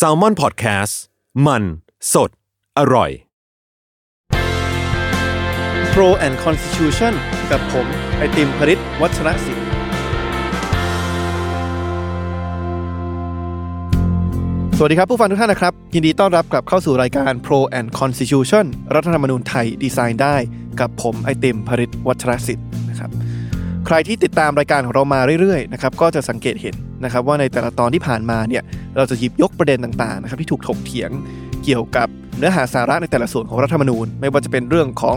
s a l ม o n PODCAST มัน สด อร่อย Pro and Constitution กับผม ไอติมพริตวัชรศิลป์สวัสดีครับผู้ฟังทุกท่านนะครับ ยินดีต้อนรับกลับเข้าสู่รายการ Pro and Constitution รัฐธรรมนูญไทยดีไซน์ได้ กับผมไอติมพริตวัชรศิลป์ ใครที่ติดตามรายการของเรามาเรื่อยๆนะครับก็จะสังเกตเห็นนะครับว่าในแต่ละตอนที่ผ่านมาเนี่ยเราจะหยิบยกประเด็นต่างๆนะครับที่ถูกถกเถียงเกี่ยวกับเนื้อหาสาระในแต่ละส่วนของรัฐธรรมนูญ ไม่ว่าจะเป็นเรื่องของ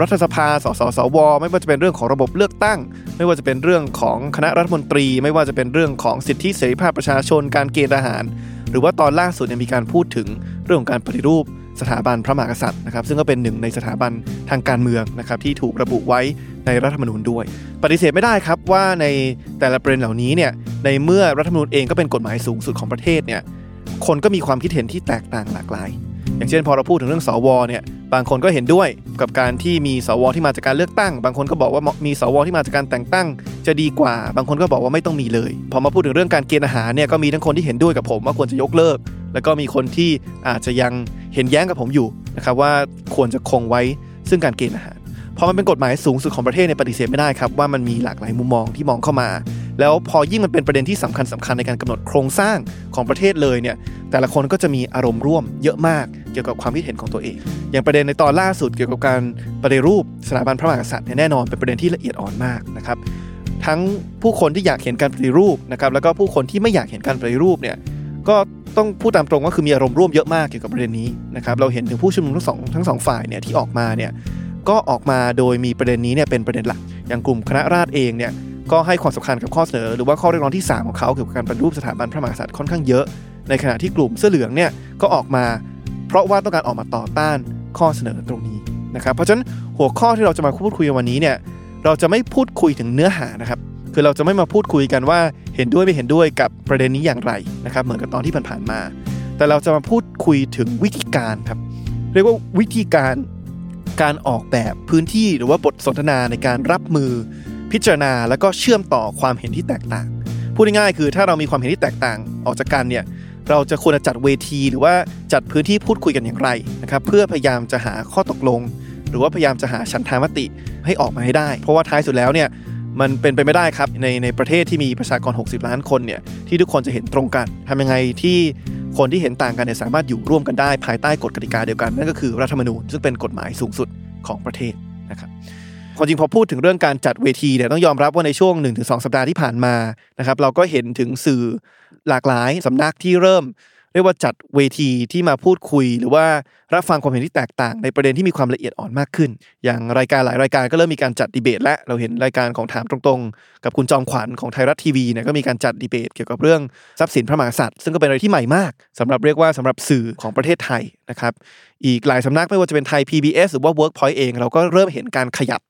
รัฐสภา สสสว ไม่ว่าจะเป็นเรื่องของระบบเลือกตั้ง ไม่ว่าจะเป็นเรื่องของคณะรัฐมนตรี ไม่ว่าจะเป็นเรื่องของสิทธิเสรีภาพประชาชน การเกณฑ์ทหาร หรือว่าตอนล่าสุดเนี่ยมีการพูดถึงเรื่องของการปฏิรูป สถาบันพระมหากษัตริย์นะครับ ซึ่งก็เป็นหนึ่งในสถาบันทางการเมืองนะครับที่ถูกระบุไว้ในรัฐธรรมนูญด้วย ปฏิเสธไม่ได้ครับว่าในแต่ละประเด็นเหล่านี้เนี่ยในเมื่อรัฐธรรมนูญเองก็เป็นกฎหมายสูงสุดของประเทศเนี่ยคนก็มีความคิดเห็นที่แตกต่างหลากหลาย อย่างเช่นพอเราพูดถึงเรื่องสวเนี่ย บางคนก็เห็นด้วยกับการที่มีสวที่มาจากการเลือกตั้ง บางคนก็บอกว่ามีสวที่มาจากการแต่งตั้ง จะดีกว่า บางคนก็บอกว่าไม่ต้องมีเลย พอมาพูดถึงเรื่องการเกณฑ์อาหารเนี่ยก็มีทั้งคนที่เห็นด้วยกับผมว่าควรจะยกเลิก แล้วก็มีคนที่อาจจะยังเห็นแย้งกับผมอยู่นะครับว่าควรจะคงไว้ซึ่งการเกณฑ์อาหารพอมันเป็นกฎหมายสูงสุดของประเทศในปฏิเสธไม่ได้ครับว่ามันมีหลากหลายมุมมองที่มองเข้ามา แล้วพอยิ่งมันเป็นประเด็นที่สำคัญสำคัญในการกำหนดโครงสร้างของประเทศเลยเนี่ยแต่ละคนก็จะมีอารมณ์ร่วมเยอะมากเกี่ยวกับความคิดเห็นของตัวเอง อย่างประเด็นในตอนล่าสุดเกี่ยวกับการปฏิรูปสถาบันพระมหากษัตริย์เนี่ยแน่นอนเป็นประเด็นที่ละเอียดอ่อนมากนะครับทั้งผู้คนที่อยากเห็นการปฏิรูปนะครับแล้วก็ผู้คนที่ไม่อยากเห็นการปฏิรูปเนี่ยก็ต้องพูดตามตรงว่าคือมีอารมณ์ร่วมเยอะมากเกี่ยวกับประเด็นนี้นะครับเราเห็นถึงผู้ชุมนุมทั้งสองทั้งสองฝ่ายเนี่ยที่ออกมาเนี่ยก็ออกมาโดยมีประเด็นนี้เนี่ยเป็นประเด็นหลัก อย่างกลุ่มคณะราษฎรเองเนี่ย ก็ให้ความสำคัญกับข้อเสนอ หรือว่าข้อเรียกร้องที่ 3 ของเขาเกี่ยวกับการปฏิรูปสถาบันพระมหากษัตริย์ค่อนข้างเยอะ ในขณะที่กลุ่มเสื้อเหลืองเนี่ยก็ออกมา เพราะว่าต้องการออกมาต่อต้านข้อเสนอตรงนี้นะครับเพราะฉะนั้นหัวข้อที่เราจะมาพูดคุยวันนี้เนี่ยเราจะไม่พูดคุยถึงเนื้อหานะครับคือเราจะไม่มาพูดคุยกันว่าเห็นด้วยไม่เห็นด้วยกับประเด็นนี้อย่างไรนะครับเหมือนกับตอนที่ผ่านๆมา แต่เราจะมาพูดคุยถึงวิธีการครับเรียกว่าวิธีการการออกแบบพื้นที่หรือว่าบทสนทนาในการรับมือ พิจารณาแล้วก็เชื่อมต่อความเห็นที่แตกต่าง พูดง่ายๆคือถ้าเรามีความเห็นที่แตกต่างออกจากกันเนี่ยเราจะควรจะจัดเวที หรือว่าจัดพื้นที่พูดคุยกันอย่างไรนะครับเพื่อพยายามจะหาข้อตกลง หรือว่าพยายามจะหาฉันทามติให้ออกมาให้ได้ เพราะว่าท้ายสุดแล้วเนี่ยมันเป็นไปไม่ได้ครับในในประเทศที่มีประชากร 60 ล้านคนเนี่ยที่ทุกคนจะเห็นตรงกันทำยังไงที่คนที่เห็นต่างกันเนี่ยสามารถอยู่ร่วมกันได้ ภายใต้กฎกติกาเดียวกัน นั่นก็คือรัฐธรรมนูญซึ่งเป็นกฎหมายสูงสุดของประเทศ ความจริงพอพูดถึงเรื่องการจัดเวทีเนี่ยต้องยอมรับว่าในช่วง 1-2 สัปดาห์ที่ผ่านมานะครับเราก็เห็นถึงสื่อหลากหลายสำนักที่เริ่ม เรียกว่าจัดเวทีที่มาพูดคุย หรือว่ารับฟังความเห็นที่แตกต่าง ในประเด็นที่มีความละเอียดอ่อนมากขึ้น อย่างรายการหลายรายการก็เริ่มมีการจัดดีเบต และเราเห็นรายการของถามตรงๆ กับคุณจอมขวัญของไทยรัฐทีวีเนี่ยก็มีการจัดดีเบต เกี่ยวกับเรื่องทรัพย์สินพระมหากษัตริย์ซึ่งก็เป็นอะไรที่ใหม่มากสำหรับเรียกว่าสำหรับสื่อของประเทศไทยนะครับอีกหลายสำนักไม่ว่าจะเป็นไทย PBS หรือว่า Workpoint เองเราก็เริ่มเห็นการขยับ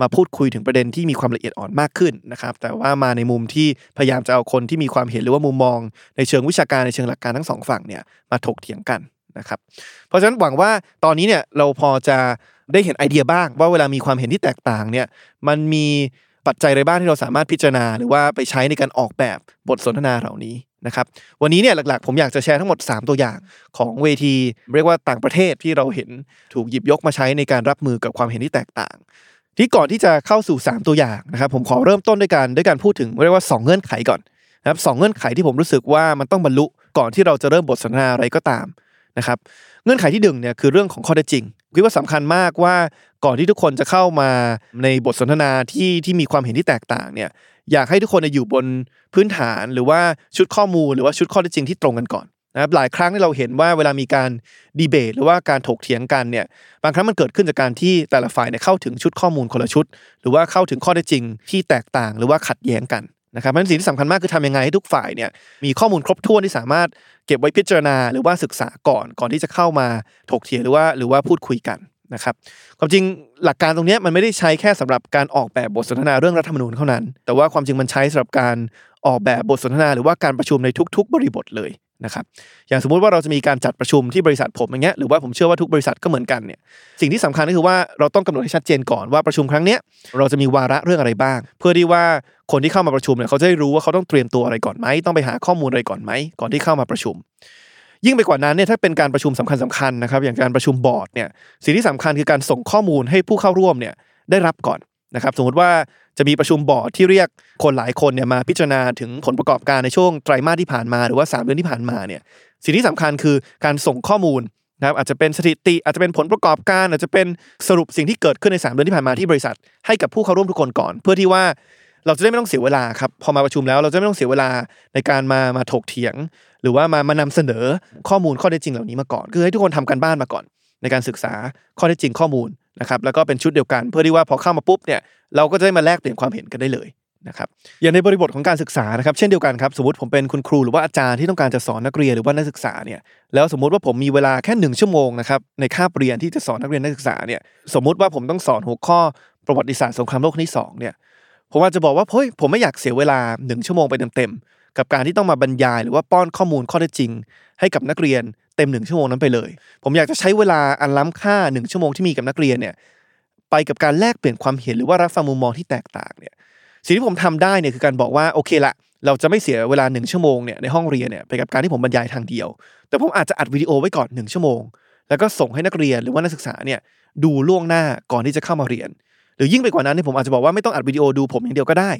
มาพูดคุยถึงประเด็นที่มีความละเอียดอ่อนมากขึ้นนะครับแต่ว่ามาในมุมที่พยายามจะเอาคนที่มีความเห็นหรือว่ามุมมอง ในเชิงวิชาการในเชิงหลักการทั้งสองฝั่งเนี่ยมาถกเถียงกันนะครับเพราะฉะนั้นหวังว่าตอนนี้เนี่ยเราพอจะได้เห็นไอเดียบ้าง ว่าเวลามีความเห็นที่แตกต่างเนี่ยมันมีปัจจัยอะไรบ้างที่เราสามารถพิจารณา หรือว่าไปใช้ในการออกแบบบทสนทนาเหล่านี้นะครับวันนี้เนี่ยหลักๆ ผมอยากจะแชร์ทั้งหมด 3 ตัวอย่างของเวที เรียกว่าต่างประเทศที่เราเห็นถูกหยิบยกมาใช้ในการรับมือกับความเห็นที่แตกต่าง ที่ก่อนที่จะเข้าสู่ 3 ตัวอย่างนะครับผมขอเริ่มต้นด้วยการด้วยการพูดถึงเรียกว่า 2 เงื่อนไขก่อนนะครับสเงื่อนไขที่ผมรู้สึกว่ามันต้องบรรลุก่อนที่เราจะเริ่มบทสนทนาอะไรก็ตามนะครับเงื่อนไขที่หนึ่งเนี่ยคือเรื่องของข้อเท็จจริงคิดว่าสำคัญมากว่าก่อนที่ทุกคนจะเข้ามาในบทสนทนาที่ที่มีความเห็นที่แตกต่างเนี่ยอยากให้ทุกคนอยู่บนพื้นฐานหรือว่าชุดข้อมูลหรือว่าชุดข้อเท็จจริงที่ตรงกันก่อน นะครับหลายครั้งที่เราเห็นว่าเวลามีการดีเบต หรือว่าการถกเถียงกันเนี่ยบางครั้งมันเกิดขึ้นจากการที่แต่ละฝ่ายเนี่ยเข้าถึงชุดข้อมูลคนละชุด หรือว่าเข้าถึงข้อเท็จจริงที่แตกต่างหรือว่าขัดแย้งกันนะครับเพราะสิ่งที่สำคัญมากคือทำยังไงให้ทุกฝ่ายเนี่ยมีข้อมูลครบถ้วนที่สามารถเก็บไว้พิจารณา หรือว่าศึกษาก่อนก่อนที่จะเข้ามาถกเถียงหรือว่าหรือว่าพูดคุยกันนะครับความจริงหลักการตรงนี้มันไม่ได้ใช้แค่สำหรับการออกแบบบทสนทนาเรื่องรัฐธรรมนูญเท่านั้น แต่ว่าความจริงมันใช้สำหรับการออกแบบบทสนทนา หรือว่าการประชุมในทุก ๆ บริบทเลย นะครับอย่างสมมุติว่าเราจะมีการจัดประชุมที่บริษัทผมอย่างเงี้ยหรือว่าผมเชื่อว่าทุกบริษัทก็เหมือนกันเนี่ยสิ่งที่สำคัญก็คือว่าเราต้องกำหนดให้ชัดเจนก่อนว่าประชุมครั้งเนี้ยเราจะมีวาระเรื่องอะไรบ้าง เพื่อที่ว่าคนที่เข้ามาประชุมเนี่ยเขาจะได้รู้ว่าเขาต้องเตรียมตัวอะไรก่อนไหมต้องไปหาข้อมูลอะไรก่อนไหมก่อนที่เข้ามาประชุม ยิ่งไปกว่านั้นเนี่ยถ้าเป็นการประชุมสำคัญสคัญนะครับอย่างการประชุมบอร์ดเนี่ยสิ่งที่สำคัญคือการส่งข้อมูลให้ผู้เข้าร่วมเนี่ยได้รับก่อน นะครับสมมติว่าจะมีประชุมบอร์ดที่เรียกคนหลายคนเนี่ยมาพิจารณาถึงผลประกอบการในช่วงไตรมาสที่ผ่านมาหรือว่า 3 เดือนที่ผ่านมาเนี่ยสิ่งที่สำคัญคือการส่งข้อมูลนะครับอาจจะเป็นสถิติอาจจะเป็นผลประกอบการอาจจะเป็นสรุปสิ่งที่เกิดขึ้นใน 3 เดือนที่ผ่านมาที่บริษัท ให้กับผู้เข้าร่วมทุกคนก่อน เพื่อที่ว่าเราจะได้ไม่ต้องเสียเวลาครับพอมาประชุมแล้วเราจะไม่ต้องเสียเวลาในการมามาถกเถียง หรือว่ามามานำเสนอข้อมูลข้อเท็จจริงเหล่านี้มาก่อน คือให้ทุกคนทำการบ้านมาก่อน ในการศึกษาข้อเท็จจริงข้อมูล นะครับแล้วก็เป็นชุดเดียวกัน เพื่อที่ว่าพอเข้ามาปุ๊บเนี่ยเราก็จะได้มาแลกเปลี่ยนความเห็นกันได้เลยนะครับอย่างในบริบทของการศึกษานะครับเช่นเดียวกันครับสมมติผมเป็นคุณครูหรือว่าอาจารย์ที่ต้องการจะสอนนักเรียนหรือว่านักศึกษาเนี่ยแล้วสมมุติว่าผมมีเวลาแค่หนึ่งชั่วโมงนะครับในคาบเรียนที่จะสอนนักเรียนนักศึกษาเนี่ยสมมุติว่าผมต้องสอนหัวข้อประวัติศาสตร์สงครามโลกครั้งที่สองเนี่ยผมอาจจะบอกว่าเฮ้ยผมไม่อยากเสียเวลาหนึ่งชั่วโมงไปเต็มๆกับการที่ต้องมาบรรยาย หรือว่าป้อนข้อมูลข้อเท็จจริง ให้กับนักเรียน เต็มหนึ่งชั่วโมงนั้นไปเลย ผมอยากจะใช้เวลาอันล้ำค่าหนึ่งชั่วโมงที่มีกับนักเรียนเนี่ยไปกับการแลกเปลี่ยนความเห็นหรือว่ารับฟังมุมมองที่แตกต่างเนี่ยสิ่งที่ผมทำได้เนี่ยคือการบอกว่าโอเคละเราจะไม่เสียเวลาหนึ่งชั่วโมงเนี่ยในห้องเรียนเนี่ยไปกับการที่ผมบรรยายทางเดียว แต่ผมอาจจะอัดวิดีโอไว้ก่อนหนึ่งชั่วโมง แล้วก็ส่งให้นักเรียนหรือว่านักศึกษาเนี่ยดูล่วงหน้าก่อนที่จะเข้ามาเรียน หรือยิ่งไปกว่านั้นเนี่ยผมอาจจะบอกว่าไม่ต้องอัดวิดีโอดูผมอย่างเดียวก็ได้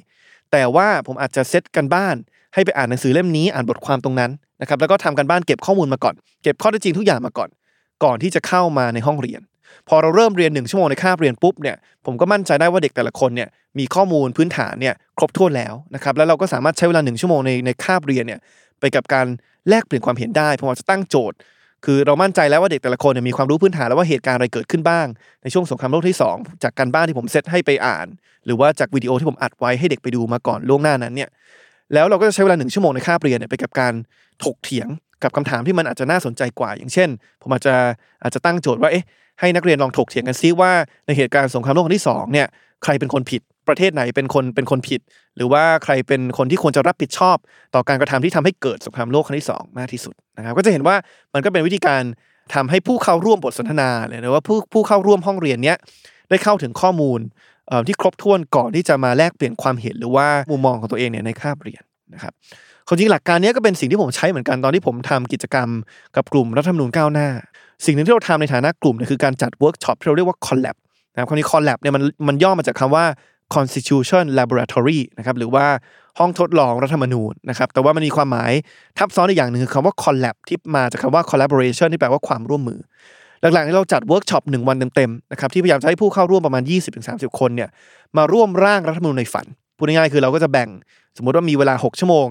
แต่ว่าผมอาจจะเซตกันบ้าน ให้ไปอ่านหนังสือเล่มนี้อ่านบทความตรงนั้นนะครับแล้วก็ทำกันบ้านเก็บข้อมูลมาก่อน เก็บข้อเท็จจริงทุกอย่างมาก่อน ก่อนที่จะเข้ามาในห้องเรียน พอเราเริ่มเรียนหนึ่งชั่วโมงในคาบเรียนปุ๊บเนี่ยผมก็มั่นใจได้ว่าเด็กแต่ละคนเนี่ยมีข้อมูลพื้นฐานเนี่ยครบถ้วนแล้วนะครับแล้วเราก็สามารถใช้เวลาหนึ่งชั่วโมงในในคาบเรียนเนี่ยไปกับการแลกเปลี่ยนความเห็นได้ผมอาจจะตั้งโจทย์ คือเรามั่นใจแล้วว่าเด็กแต่ละคนเนี่ยมีความรู้พื้นฐานแล้วว่าเหตุการณ์อะไรเกิดขึ้นบ้าง ในช่วงสงครามโลกที่ 2 จากการบ้านที่ผมเซตให้ไปอ่าน หรือว่าจากวิดีโอที่ผมอัดไว้ให้เด็กไปดูมาก่อนล่วงหน้านั้นเนี่ย แล้วเราก็จะใช้เวลาหนึ่งชั่วโมงในคาบเรียนเนี่ยไปกับการถกเถียงกับคำถามที่มันอาจจะน่าสนใจกว่า อย่างเช่น ผมอาจจะอาจจะตั้งโจทย์ว่าเอ๊ะให้นักเรียนลองถกเถียงกันซิว่าในเหตุการณ์สงครามโลกครั้งที่สองเนี่ยใครเป็นคนผิดประเทศไหนเป็นคนเป็นคนผิด หรือว่าใครเป็นคนที่ควรจะรับผิดชอบ ต่อการกระทำที่ทำให้เกิดสงครามโลกครั้งที่สองมากที่สุดนะครับก็จะเห็นว่ามันก็เป็นวิธีการทำให้ผู้เข้าร่วมบทสนทนาหรือว่าผู้ผู้เข้าร่วมห้องเรียนเนี้ยได้เข้าถึงข้อมูล ที่ครบถ้วนก่อนที่จะมาแลกเปลี่ยนความเห็นหรือว่ามุมมองของตัวเองเนี่ยในคาบเรียนนะครับความจริงหลักการนี้ก็เป็นสิ่งที่ผมใช้เหมือนกันตอนที่ผมทำกิจกรรมกับกลุ่มรัฐธรรมนูญก้าวหน้า สิ่งหนึ่งที่เราทำในฐานะกลุ่มเนี่ยคือการจัดเวิร์กช็อปที่เราเรียกว่า collab นะครับคำนี้ collab เนี่ยมันมันย่อมาจากคำว่า constitution laboratory นะครับหรือว่าห้องทดลองรัฐธรรมนูญนะครับแต่ว่ามันมีความหมายทับซ้อนอีกอย่างหนึ่งคือคำว่า collab ที่มาจากคำว่า collaboration ที่แปลว่าความร่วมมือ หลังๆเราจัดเวิร์กช็อปหนึ่งวันเต็มๆนะครับที่พยายามจะให้ผู้เข้าร่วมประมาณ 20-30 คนเนี่ยมาร่วมร่างรัฐธรรมนูญในฝันพูดง่ายๆคือเราก็จะแบ่งสมมติว่ามีเวลา 6 ชั่วโมง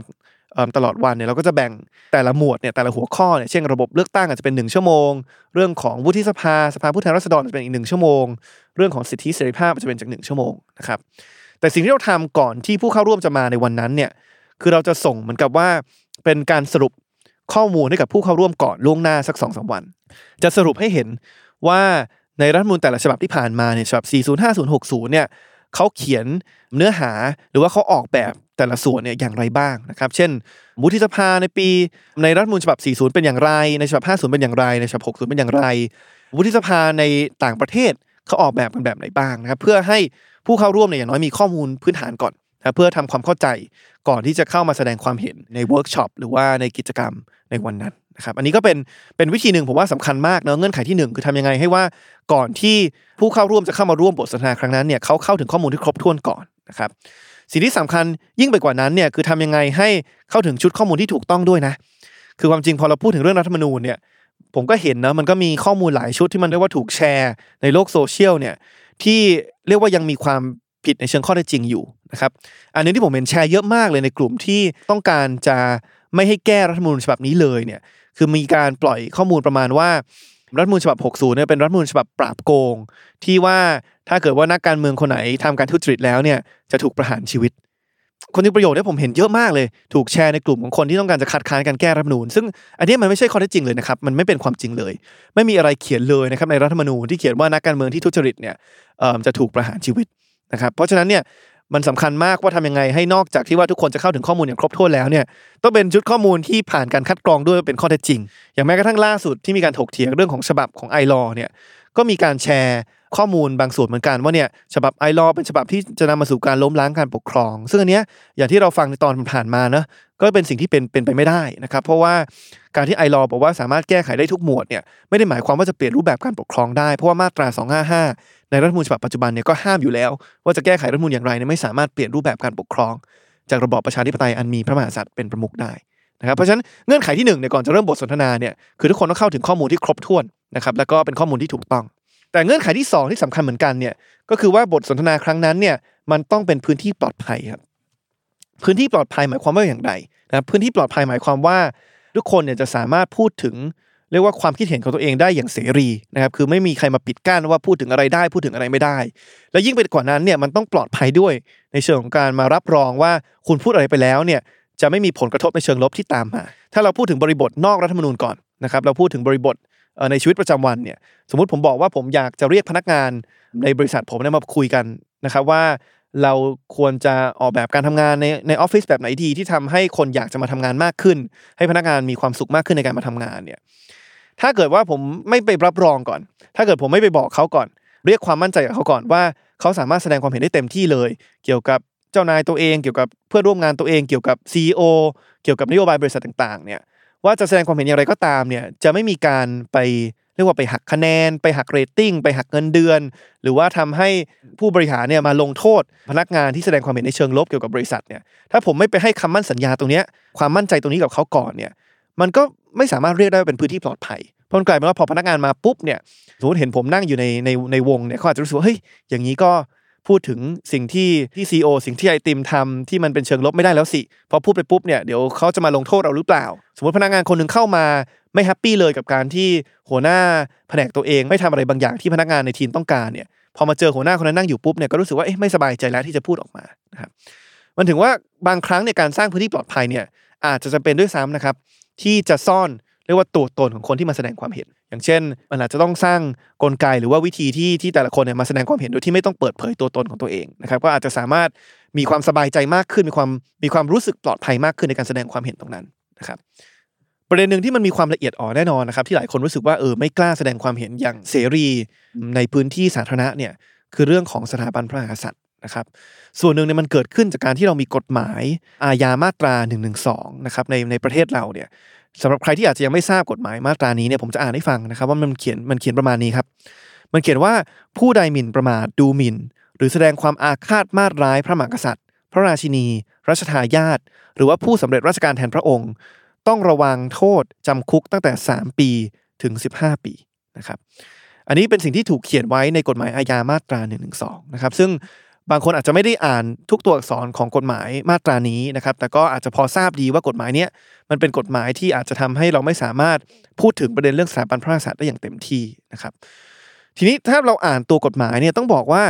ตลอดวันเนี่ยเราก็จะแบ่งแต่ละหมวดเนี่ยแต่ละหัวข้อเนี่ยเช่นระบบเลือกตั้งอาจจะเป็น 1 ชั่วโมง เรื่องของวุฒิสภาสภาผู้แทนราษฎรจะเป็นอีกหนึ่งชั่วโมง เรื่องของสิทธิเสรีภาพจะเป็นจากหนึ่งชั่วโมงนะครับแต่สิ่งที่เราทำก่อนที่ผู้เข้าร่วมจะมาในวันนั้นเนี่ยคือเราจะส่งเหมือนกับว่าเป็นการสรุป ข้อมูลให้กับผู้เข้าร่วมก่อนล่วงหน้าสัก2อสวัน จะสรุปให้เห็นว่าในรัฐธรรมนูญแต่ละฉบับที่ผ่านมาเนี่ยฉบับ 40 50 60 เนี่ยเขาเขียนเนื้อหาหรือว่าเขาออกแบบแต่ละส่วนเนี่ยอย่างไรบ้างนะครับ เช่นวุฒิสภาในปีในรัฐธรรมนูญฉบับ 40 เป็นอย่างไร ในฉบับ 50 เป็นอย่างไร ในฉบับ 60 เป็นอย่างไรวุฒิสภาในต่างประเทศเขาออกแบบกันแบบไหนบ้างนะครับ เพื่อให้ผู้เข้าร่วมเนี่ยอย่างน้อยมีข้อมูลพื้นฐานก่อน นะเพื่อทำความเข้าใจก่อนที่จะเข้ามาแสดงความเห็นในเวิร์กช็อปหรือว่าในกิจกรรมในวันนั้นนะครับอันนี้ก็เป็นเป็นวิธีหนึ่งผมว่าสำคัญมากเนาะเงื่อนไขที่หนึ่งคือทำยังไงให้ว่าก่อนที่ผู้เข้าร่วมจะเข้ามาร่วมบทสนทนาครั้งนั้นเนี่ยเขาเข้าถึงข้อมูลที่ครบถ้วนก่อนนะครับสิ่งที่สำคัญยิ่งไปกว่านั้นเนี่ยคือทำยังไงให้เข้าถึงชุดข้อมูลที่ถูกต้องด้วยนะ คือความจริงพอเราพูดถึงเรื่องรัฐธรรมนูญเนี่ยผมก็เห็นนะมันก็มีข้อมูลหลายชุดที่มันเรียกว่าถูกแชร์ในโลกโซเชียลเนี่ยที่เรียกว่ายังมีความ ผิดในเชิงข้อเท็จจริงอยู่นะครับอันนี้ที่ผมเห็นแชร์เยอะมากเลยในกลุ่มที่ต้องการจะไม่ให้แก้รัฐมนูญฉบับนี้เลยเนี่ยคือมีการปล่อยข้อมูลประมาณว่า รัฐมนูญฉบับ 60 เนี่ยเป็นรัฐมนูญฉบับปราบโกง ที่ว่าถ้าเกิดว่านักการเมืองคนไหนทำการทุจริตแล้วเนี่ยจะถูกประหารชีวิต คนที่ประโยชน์เนี่ยผมเห็นเยอะมากเลย ถูกแชร์ในกลุ่มของคนที่ต้องการจะคัดค้านการแก้รัฐมนูญ ซึ่งอันนี้มันไม่ใช่ข้อเท็จจริงเลยนะครับมันไม่เป็นความจริงเลย ไม่มีอะไรเขียนเลยนะครับในรัฐมนูญที่เขียนว่านักการเมืองที่ทุจริตเนี่ยจะถูกประหารชีวิต นะครับเพราะฉะนั้นเนี่ยมันสำคัญมากว่าทำยังไงให้นอกจากที่ว่าทุกคนจะเข้าถึงข้อมูลอย่างครบถ้วนแล้วเนี่ยต้องเป็นชุดข้อมูลที่ผ่านการคัดกรองด้วยเป็นข้อเท็จจริง อย่างแม้กระทั่งล่าสุดที่มีการถกเถียงเรื่องของฉบับของไอรอเนี่ยก็มีการแชร์ข้อมูลบางส่วนเหมือนกันว่าเนี่ยฉบับไอรอเป็นฉบับที่จะนำมาสู่การล้มล้างการปกครอง ซึ่งอันเนี้ยอย่างที่เราฟังในตอนผ่านมาเนอะก็เป็นสิ่งที่เป็นเป็นไปไม่ได้นะครับ เพราะว่าการที่ไอรอบอกว่าสามารถแก้ไขได้ทุกหมวดเนี่ยไม่ได้หมายความว่าจะเปลี่ยนรูปแบบการปกครองได้เพราะว่ามาตรา 255 ในรัฐมนูญฉบับปัจจุบันเนี่ยก็ห้ามอยู่แล้ว ว่าจะแก้ไขรัฐมนูญอย่างไรเนี่ยไม่สามารถเปลี่ยนรูปแบบการปกครอง จากระบอบประชาธิปไตยอันมีพระมหากษัตริย์เป็นประมุขได้นะครับเพราะฉะนั้นเงื่อนไขที่หนึ่งเนี่ยก่อนจะเริ่มบทสนทนาเนี่ยคือทุกคนต้องเข้าถึงข้อมูลที่ครบถ้วนนะครับแล้วก็เป็นข้อมูลที่ถูกต้อง แต่เงื่อนไขที่สองที่สำคัญเหมือนกันเนี่ยก็คือว่าบทสนทนาครั้งนั้นเนี่ยมันต้องเป็นพื้นที่ปลอดภัยครับพื้นที่ปลอดภัยหมายความว่าอย่างไรนะรพื้นที่ปลอดภัยหมายความว่า ทุกคนเนี่ยจะสามารถพูดถึง เรียกว่าความคิดเห็นของตัวเองได้อย่างเสรีนะครับคือไม่มีใครมาปิดกั้นว่าพูดถึงอะไรได้พูดถึงอะไรไม่ได้ และยิ่งไปกว่านั้นเนี่ยมันต้องปลอดภัยด้วย ในเชิงของการมารับรองว่าคุณพูดอะไรไปแล้วเนี่ยจะไม่มีผลกระทบในเชิงลบที่ตามมา ถ้าเราพูดถึงบริบทนอกรัฐธรรมนูญก่อนนะครับเราพูดถึงบริบทในชีวิตประจำวันเนี่ยสมมติผมบอกว่าผมอยากจะเรียกพนักงานในบริษัทผมเนี่ยมาคุยกันนะครับว่าเราควรจะออกแบบการทำงานในในออฟฟิศแบบไหนดีที่ทำให้คนอยากจะมาทำงานมากขึ้น ให้พนักงานมีความสุขมากขึ้นในการมาทำงานเนี่ย ถ้าเกิดว่าผมไม่ไปรับรองก่อน ถ้าเกิดผมไม่ไปบอกเขาก่อน เรียกความมั่นใจกับเขาก่อนว่าเขาสามารถแสดงความเห็นได้เต็มที่เลย เกี่ยวกับเจ้านายตัวเอง เกี่ยวกับเพื่อนร่วมงานตัวเอง เกี่ยวกับ CEO เกี่ยวกับนโยบายบริษัทต่างๆ เนี่ย ว่าจะแสดงความเห็นอย่างไรก็ตามเนี่ย จะไม่มีการไปเรียกว่าไปหักคะแนน ไปหักเรตติ้ง ไปหักเงินเดือน หรือว่าทำให้ผู้บริหารเนี่ยมาลงโทษ พนักงานที่แสดงความเห็นในเชิงลบเกี่ยวกับบริษัทเนี่ย ถ้าผมไม่ไปให้คำมั่นสัญญาตรงเนี้ย ความมั่นใจตรงนี้กับเขาก่อนเนี่ย มันก็ ไม่สามารถเรียกได้ว่าเป็นพื้นที่ปลอดภัยเพราะมันกลายเป็นว่าพอพนักงานมาปุ๊บเนี่ยสมมติเห็นผมนั่งอยู่ในในในวงเนี่ยเขาอาจจะรู้สึกว่าเฮ้ยอย่างนี้ก็พูดถึงสิ่งที่ที่ CEO สิ่งที่ไอติมทำที่มันเป็นเชิงลบไม่ได้แล้วสิพอพูดไปปุ๊บเนี่ยเดี๋ยวเขาจะมาลงโทษเราหรือเปล่า สมมติพนักงานคนหนึ่งเข้ามาไม่ happy เลยกับการที่หัวหน้าแผนกตัวเองไม่ทำอะไรบางอย่างที่พนักงานในทีมต้องการเนี่ยพอมาเจอหัวหน้าคนนั้นนั่งอยู่ปุ๊บเนี่ยก็รู้สึกว่าเอ๊ะไม่สบายใจแล้วที่จะพูดออกมานะครับมันถึงว่าบางครั้งในการสร้างพื้นที่ปลอดภัยเนี่ยอาจจะจำเป็นด้วยซ้ำนะครับ ที่จะซ่อนเรียกว่าตัวตนของคนที่มาแสดงความเห็น อย่างเช่น มันอาจจะต้องสร้างกลไกหรือว่าวิธีที่ที่แต่ละคนเนี่ยมาแสดงความเห็นโดยที่ไม่ต้องเปิดเผยตัวตนของตัวเองนะครับก็อาจจะสามารถมีความสบายใจมากขึ้น มีความมีความรู้สึกปลอดภัยมากขึ้นในการแสดงความเห็นตรงนั้นนะครับประเด็นหนึ่งที่มันมีความละเอียดอ่อนแน่นอนนะครับที่หลายคนรู้สึกว่าเออไม่กล้าแสดงความเห็นอย่างเสรีในพื้นที่สาธารณะเนี่ยคือเรื่องของสถาบันพระมหากษัตริย์ นะครับส่วนหนึ่งเนี่ยมันเกิดขึ้นจากการที่เรามีกฎหมายอาญามาตรา1นึนะครับในในประเทศเราเนี่ยสำหรับใครที่อาจจะยังไม่ทราบกฎหมายมาตรานี้เนี่ยผมจะอ่านให้ฟังนะครับว่ามันเขียนมันเขียนประมาณนี้ครับมันเขียนว่าผู้ใดหมิ่นประมาทดูหมิ่น หรือแสดงความอาฆาตมาตร้ายพระมหากษัตริย์ พระราชินี รัชทายาทหรือว่าผู้สำเร็จราชการแทนพระองค์ ต้องระวังโทษจำคุกตั้งแต่ 3 ปีถึง 15 ปีนะครับอันนี้เป็นสิ่งที่ถูกเขียนไว้ในกฎหมายอาญามาตรา1นึนะครับซึ่ง บางคนอาจจะไม่ได้อ่านทุกตัวอักษรของกฎหมายมาตรานี้นะครับ แต่ก็อาจจะพอทราบดีว่ากฎหมายเนี้ยมันเป็นกฎหมายที่อาจจะทำให้เราไม่สามารถพูดถึงประเด็นเรื่องสถาบันพระมหากษัตริย์ได้อย่างเต็มที่นะครับ ทีนี้ถ้าเราอ่านตัวกฎหมายเนี่ยต้องบอกว่า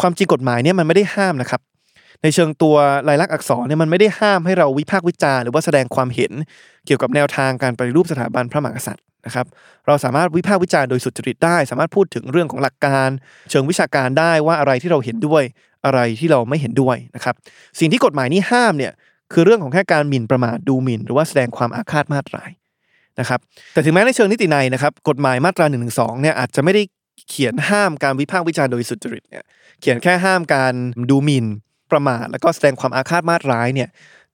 ความจริงกฎหมายเนี่ยมันไม่ได้ห้ามนะครับ ในเชิงตัวลายลักษณ์อักษรเนี่ยมันไม่ได้ห้ามให้เราวิพากษ์วิจารณ์หรือว่าแสดงความเห็นเกี่ยวกับแนวทางการปฏิรูปสถาบันพระมหากษัตริย์นะครับเราสามารถวิพากษ์วิจารณ์โดยสุจริตได้ สามารถพูดถึงเรื่องของหลักการ เชิงวิชาการได้ว่าอะไรที่เราเห็นด้วย อะไรที่เราไม่เห็นด้วยนะครับ สิ่งที่กฎหมายนี้ห้ามเนี่ยคือเรื่องของแค่การหมิ่นประมาทดูหมิ่น หรือว่าแสดงความอาฆาตมาตรายนะครับแต่ถึงแม้ในเชิงนิตินัยนะครับกฎหมายมาตรา1นึเนี่ยอาจจะไม่ได้เขียนห้ามการวิพากษ์วิจารณ์โดยสุจริตเนี่ยเขียนแค่ห้ามการดูหมิ่นประมาทแล้วก็แสดงความอาฆาตมาตร้ายเนี่ย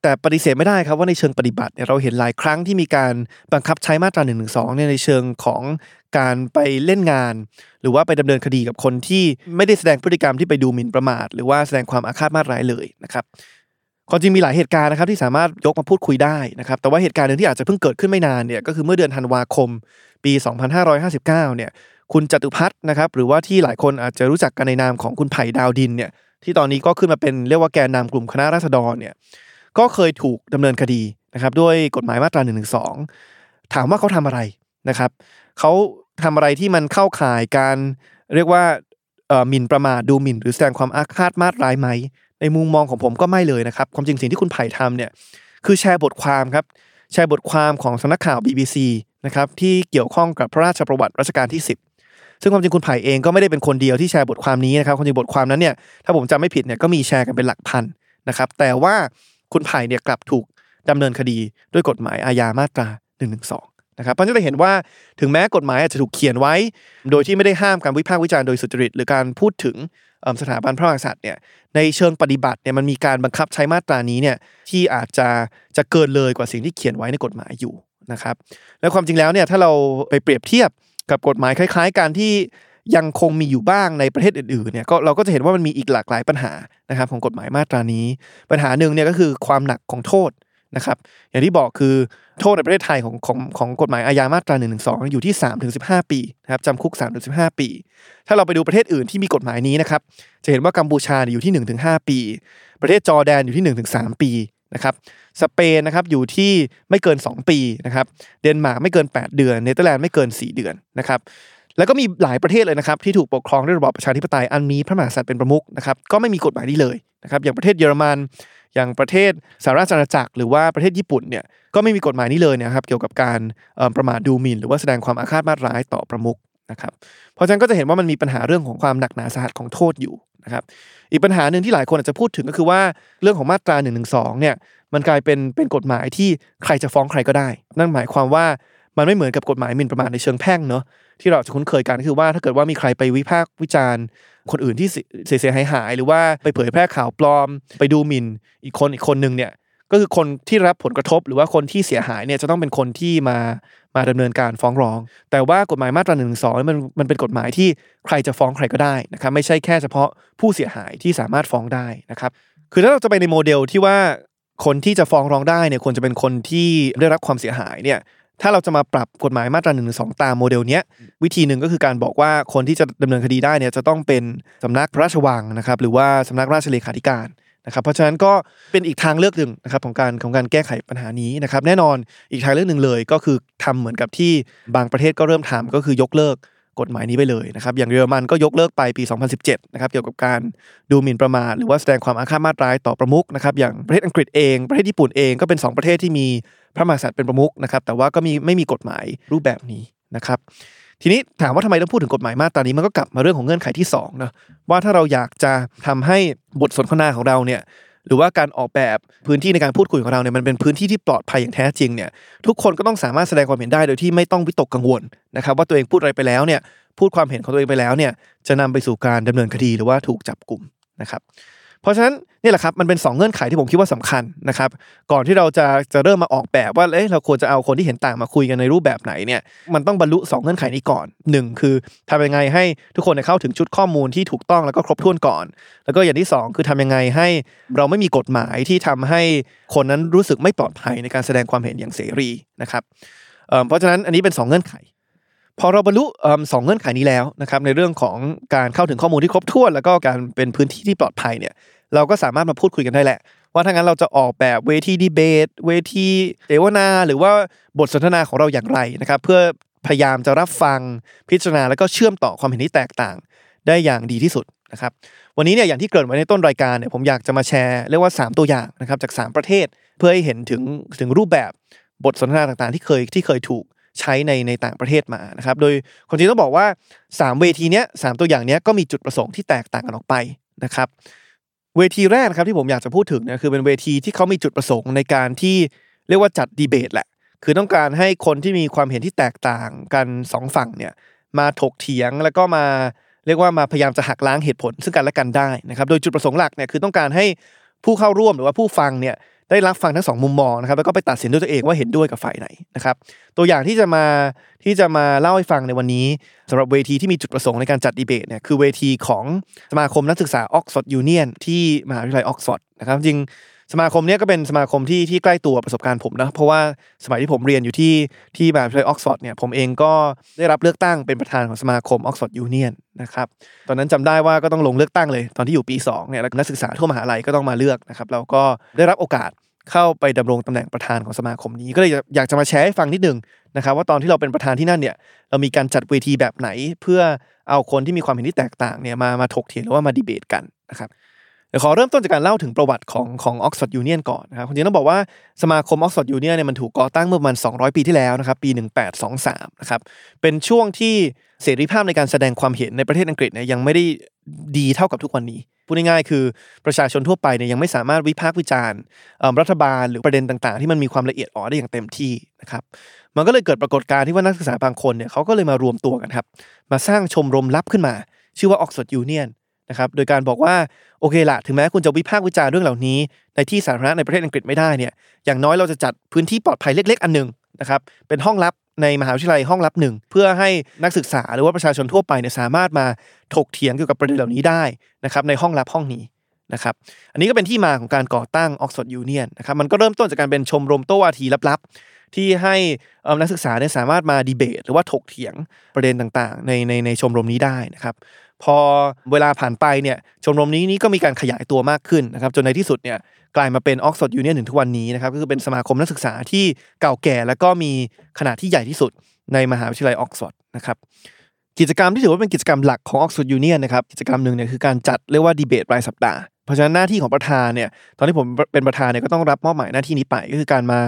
แต่ปฏิเสธไม่ได้ครับว่าในเชิงปฏิบัติเนี่ยเราเห็นหลายครั้งที่มีการบังคับใช้มาตรา1นึเนี่ยในเชิงของการไปเล่นงาน หรือว่าไปดำเนินคดีกับคนที่ไม่ได้แสดงพฤติกรรมที่ไปดูหมิ่นประมาท หรือว่าแสดงความอาฆาตมาตร้ายเลยนะครับความจริงมีหลายเหตุการณ์นะครับที่สามารถยกมาพูดคุยได้นะครับแต่ว่าเหตุการณ์หนึ่งที่อาจจะเพิ่งเกิดขึ้นไม่นานเนี่ยก็คือเมื่อเดือนธันวาคม ปี 2559เนี่ยคุณจตุพัฒน์นะครับหรือว่าที่หลายคนอาจจะรู้จักกันในนามของคุณไผ่ดาวดินเนี่ยที่ตอนนี้ก็ขึ้นมาเป็นเรียกว่าแกนนำกลุ่มคณะราษฎรเนี่ย ก็เคยถูกดำเนินคดีนะครับด้วยกฎหมายมาตรา1นึถามว่าเขาทำอะไรนะครับเขาทำอะไรที่มันเข้าข่ายการเรียกว่าหมิ่นประมาทดูหมิ่น หรือแสดงความอาฆาตมาตร้ายไหม ในมุมมองของผมก็ไม่เลยนะครับ ความจริงสิ่งที่คุณไผ่ทำเนี่ยคือแชร์บทความครับแชร์บทความของสำนักข่าว BBC นะครับที่เกี่ยวข้องกับพระราชประวัติรัชกาลที่ 10 ซึ่งความจริงคุณไผ่เองก็ไม่ได้เป็นคนเดียวที่แชร์บทความนี้นะครับความจริงบทความนั้นเนี่ยถ้าผมจำไม่ผิดเนี่ยก็มีแชร์กันเป็นหลักพันนะครับแต่ว่า คุณไผ่เนี่ยกลับถูกดำเนินคดีด้วยกฎหมายอาญามาตรา1นึนะครับเพราะฉะนั้นจะเห็นว่าถึงแม้กฎหมายอาจจะถูกเขียนไว้ โดยที่ไม่ได้ห้ามการวิพากษ์วิจารณ์โดยสุจริตหรือการพูดถึงสถาบันพระมหากษัตริย์เนี่ยในเชิงปฏิบัติเนี่ยมันมีการบังคับใช้มาตรานี้เนี่ยที่อาจจะจะเกินเลยกว่าสิ่งที่เขียนไว้ในกฎหมายอยู่นะครับและความจริงแล้วเนี่ยถ้าเราไปเปรียบเทียบกับกฎหมายคล้าย ๆ การที่ ยังคงมีอยู่บ้างในประเทศอื่นๆเนี่ยก็เราก็จะเห็นว่ามันมีอีกหลากหลายปัญหานะครับของกฎหมายมาตรานี้ ปัญหาหนึ่งเนี่ยก็คือความหนักของโทษนะครับอย่างที่บอกคือโทษในประเทศไทยของของของกฎหมายอาญามาตรา1นึอยู่ที่3ถึงสิปีนะครับจำคุก3ถึงสิปี ถ้าเราไปดูประเทศอื่นที่มีกฎหมายนี้นะครับจะเห็นว่ากัมพูชาอยู่ที่1ถึง5ปี ประเทศจอร์แดนอยู่ที่1ถึง3ปีนะครับสเปนนะครับอยู่ที่ไม่เกิน 2 ปีนะครับเดนมาร์กไม่เกิน 8 เดือนเนเธอร์แลนด์ไม่เกิน 4 เดือนนะครับ แล้วก็มีหลายประเทศเลยนะครับที่ถูกปกครองด้วยระบอบประชาธิปไตยอันมีพระมหากษัตริย์เป็นประมุขนะครับก็ไม่มีกฎหมายนี้เลยนะครับอย่างประเทศเยอรมัน อย่างประเทศสหราชอาณาจักร หรือว่าประเทศญี่ปุ่นเนี่ยก็ไม่มีกฎหมายนี้เลยนะครับเกี่ยวกับการประมาทดูหมิ่น หรือว่าแสดงความอาฆาตมาร้ายต่อประมุขนะครับเพราะฉะนั้นก็จะเห็นว่ามันมีปัญหาเรื่องของความหนักหนาสาหัสของโทษอยู่นะครับอีกปัญหาหนึ่งที่หลายคนอาจจะพูดถึงก็คือว่าเรื่องของมาตรา1นึเนี่ยมันกลายเป็นเป็นกฎหมายที่ใครจะฟ้องใครก็ได้ นั่นหมายความว่า มันไม่เหมือนกับกฎหมายหมิ่นประมาทในเชิงแพ่งเนาะที่เราจะคุ้นเคยกันคือว่าถ้าเกิดว่ามีใครไปวิพากษ์วิจารณ์ คนอื่นที่เสียหายหาย หรือว่าไปเผยแพร่ข่าวปลอม ไปดูหมิ่นอีกคนอีกคนหนึ่งเนี่ยก็คือคนที่รับผลกระทบหรือว่าคนที่เสียหายเนี่ยจะต้องเป็นคนที่มามาดำเนินการฟ้องร้อง แต่ว่ากฎหมายมาตราหนึ่งหนึ่งสองมันมันเป็นกฎหมายที่ใครจะฟ้องใครก็ได้นะครับไม่ใช่แค่เฉพาะผู้เสียหายที่สามารถฟ้องได้นะครับคือถ้าเราจะไปในโมเดลที่ว่าคนที่จะฟ้องร้องได้เนี่ยควรจะเป็นคนที่ได้รับความเสียหายเนี่ย ถ้าเราจะมาปรับกฎหมายมาตราหนึ่งหนึ่งสองตามโมเดลเนี้ยวิธีหนึ่งก็คือการบอกว่าคนที่จะดำเนินคดีได้เนี่ยจะต้องเป็นสำนักพระราชวังนะครับหรือว่าสำนักราชเลขาธิการนะครับเพราะฉะนั้นก็เป็นอีกทางเลือกหนึ่งนะครับของการของการแก้ไขปัญหานี้นะครับแน่นอนอีกทางเลือกหนึ่งเลยก็คือทำเหมือนกับที่บางประเทศก็เริ่มทำก็คือยกเลิก กฎหมายนี้ไปเลยนะครับอย่างเยอรมันก็ยกเลิกไปปี 2017 นะครับเกี่ยวกับการดูหมิ่นประมาทหรือว่าแสดงความอาฆาตมาตร้ายต่อประมุขนะครับอย่างประเทศอังกฤษเองประเทศญี่ปุ่นเองก็เป็น 2 ประเทศที่มีพระมหากษัตริย์เป็นประมุขนะครับแต่ว่าก็มีไม่มีกฎหมายรูปแบบนี้นะครับทีนี้ถามว่าทำไมต้องพูดถึงกฎหมายมาตรานี้มันก็กลับมาเรื่องของเงื่อนไขที่2นะว่าถ้าเราอยากจะทำให้บทสนทนาของเราเนี่ย หรือว่าการออกแบบพื้นที่ในการพูดคุยของเราเนี่ยมันเป็นพื้นที่ที่ปลอดภัยอย่างแท้จริงเนี่ยทุกคนก็ต้องสามารถแสดงความเห็นได้โดยที่ไม่ต้องวิตกกังวลนะครับว่าตัวเองพูดอะไรไปแล้วเนี่ยพูดความเห็นของตัวเองไปแล้วเนี่ยจะนำไปสู่การดำเนินคดีหรือว่าถูกจับกลุ่มนะครับ เพราะฉะนั้นนี่แหละครับมันเป็น 2 เงื่อนไขที่ผมคิดว่าสำคัญนะครับก่อนที่เราจะจะเริ่มมาออกแบบว่าเอ้เราควรจะเอาคนที่เห็นต่างมาคุยกันในรูปแบบไหนเนี่ยมันต้องบรรลุ 2 เงื่อนไขนี้ก่อน 1 คือทำยังไงให้ทุกคนเข้าถึงชุดข้อมูลที่ถูกต้องแล้วก็ครบถ้วนก่อน แล้วก็อย่างที่ 2 คือทำยังไงให้เราไม่มีกฎหมายที่ทำให้คนนั้นรู้สึกไม่ปลอดภัยในการแสดงความเห็นอย่างเสรีนะครับเพราะฉะนั้นอันนี้เป็น 2 เงื่อนไขพอเราบรรลุสองเงื่อนไขนี้แล้วนะครับในเรื่องของการเข้าถึงข้อมูลที่ครบถ้วน แล้วก็การเป็นพื้นที่ที่ปลอดภัยเนี่ย เราก็สามารถมาพูดคุยกันได้แหละ ว่าถ้างั้นเราจะออกแบบเวทีดีเบต เวทีเสวนา หรือว่าบทสนทนาของเราอย่างไรนะครับ เพื่อพยายามจะรับฟังพิจารณาแล้วก็เชื่อมต่อความเห็นที่แตกต่าง ได้อย่างดีที่สุดนะครับ วันนี้เนี่ยอย่างที่เกิดไว้ในต้นรายการเนี่ยผมอยากจะมาแชร์เรียกว่า 3 ตัวอย่างนะครับจาก 3 ประเทศ เพื่อให้เห็นถึงถึงรูปแบบบทสนทนาต่างๆ ที่เคยที่เคยถูกใช้ในในต่างประเทศมานะครับ โดยความจริงต้องบอกว่า 3 เวทีเนี้ยสตัวอย่างเนี้ยก็มีจุดประสงค์ที่แตกต่างกันออกไปนะครับ เวทีแรกครับที่ผมอยากจะพูดถึงเนี่ยคือเป็นเวทีที่เขามีจุดประสงค์ในการที่เรียกว่าจัดดีเบตแหละ คือต้องการให้คนที่มีความเห็นที่แตกต่างกัน2ฝั่งเนี่ยมาถกเถียงแล้วก็มาเรียกว่ามาพยายามจะหักล้างเหตุผลซึ่งกันและกันได้นะครับ โดยจุดประสงค์หลักเนี่ยคือต้องการให้ผู้เข้าร่วมหรือว่าผู้ฟังเนี่ย ได้รับฟังทั้งสองมุมมองนะครับแล้วก็ไปตัดสินด้วยตัวเองว่าเห็นด้วยกับฝ่ายไหนนะครับตัวอย่างที่จะมาที่จะมาเล่าให้ฟังในวันนี้สำหรับเวทีที่มีจุดประสงค์ในการจัดดีเบตเนี่ยคือเวทีของสมาคมนักศึกษาออกซฟอร์ดยูเนียนที่มหาวิทยาลัยออกซฟอร์ดนะครับจริง สมาคมนี้ก็เป็นสมาคมที่ที่ใกล้ตัวประสบการณ์ผมนะเพราะว่าสมัยที่ผมเรียนอยู่ที่ที่มหาวิทยาลัยออกซฟอร์ดเนี่ยผมเองก็ได้รับเลือกตั้งเป็นประธานของสมาคมออกซฟอร์ดยูเนียนนะครับตอนนั้นจำได้ว่าก็ต้องลงเลือกตั้งเลยตอนที่อยู่ปี2เนี่ยนักศึกษาทั่วมหาลัยก็ต้องมาเลือกนะครับเราก็ได้รับโอกาสเข้าไปดำรงตำแหน่งประธานของสมาคมนี้ ก็เลยอยากจะมาแชร์ให้ฟังนิดนึงนะครับว่าตอนที่เราเป็นประธานที่นั่นเนี่ยเรามีการจัดเวทีแบบไหน เพื่อเอาคนที่มีความเห็นที่แตกต่างเนี่ยมามาถกเถียงหรือว่ามาดีเบตกันนะครับ เดี๋ยวขอเริ่มต้นจากการเล่าถึงประวัติของของออกซฟอร์ดยูเนียนก่อนนะครับจริงต้องบอกว่าสมาคมออกซฟอร์ดยูเนียนเนี่ยมันถูกก่อตั้งเมื่อประมาณ 200 ปีที่แล้วนะครับปี 1823นะครับเป็นช่วงที่เสรีภาพในการแสดงความเห็นในประเทศอังกฤษเนี่ยยังไม่ได้ดีเท่ากับทุกวันนี้พูดง่ายๆคือประชาชนทั่วไปเนี่ยยังไม่สามารถวิพากษ์วิจารณ์รัฐบาลหรือประเด็นต่างๆ ที่มันมีความละเอียดอ่อนได้อย่างเต็มที่นะครับมันก็เลยเกิดปรากฏการณ์ที่ว่านักศึกษาบางคนเนี่ยเขาก็เลยมารวมตัวกันครับมาสร้างชมรมลับขึ้นมา ชื่อว่าออกซฟอร์ดยูเนียน นะครับโดยการบอกว่าโอเคละถึงแม้คุณจะวิพากษ์วิจารณ์เรื่องเหล่านี้ ในที่สาธารณะในประเทศอังกฤษไม่ได้เนี่ยอย่างน้อยเราจะจัดพื้นที่ปลอดภัยเล็ก ๆ อันหนึ่งนะครับเป็นห้องลับในมหาวิทยาลัยห้องลับหนึ่งเพื่อให้นักศึกษาหรือว่าประชาชนทั่วไปเนี่ยสามารถมาถกเถียงเกี่ยวกับประเด็นเหล่านี้ได้นะครับในห้องลับห้องนี้นะครับอันนี้ก็เป็นที่มาของการก่อตั้ง Oxford Union นะครับมันก็เริ่มต้นจากการเป็นชมรมโต้วาทีลับๆ ที่ให้นักศึกษาเนี่ยสามารถมาดีเบต หรือว่าถกเถียงประเด็นต่างๆ ในในในชมรมนี้ได้นะครับพอเวลาผ่านไปเนี่ยชมรมนี้นี้ก็มีการขยายตัวมากขึ้นนะครับจนในที่สุดเนี่ยกลายมาเป็น Oxford Union ถึงทุกวันนี้นะครับก็คือเป็นสมาคมนักศึกษาที่เก่าแก่แล้วก็มีขนาดที่ใหญ่ที่สุดในมหาวิทยาลัยออกซฟอร์ดนะครับกิจกรรมที่ถือว่าเป็นกิจกรรมหลักของ Oxford Union นะครับกิจกรรมหนึ่งเนี่ยคือการจัดเรียกว่าดีเบตรายสัปดาห์ เพราะฉะนั้นหน้าที่ของประธานเนี่ยตอนที่ผมเป็นประธานเนี่ยก็ต้องรับมอบหมายหน้าที่นี้ไปก็คือการมา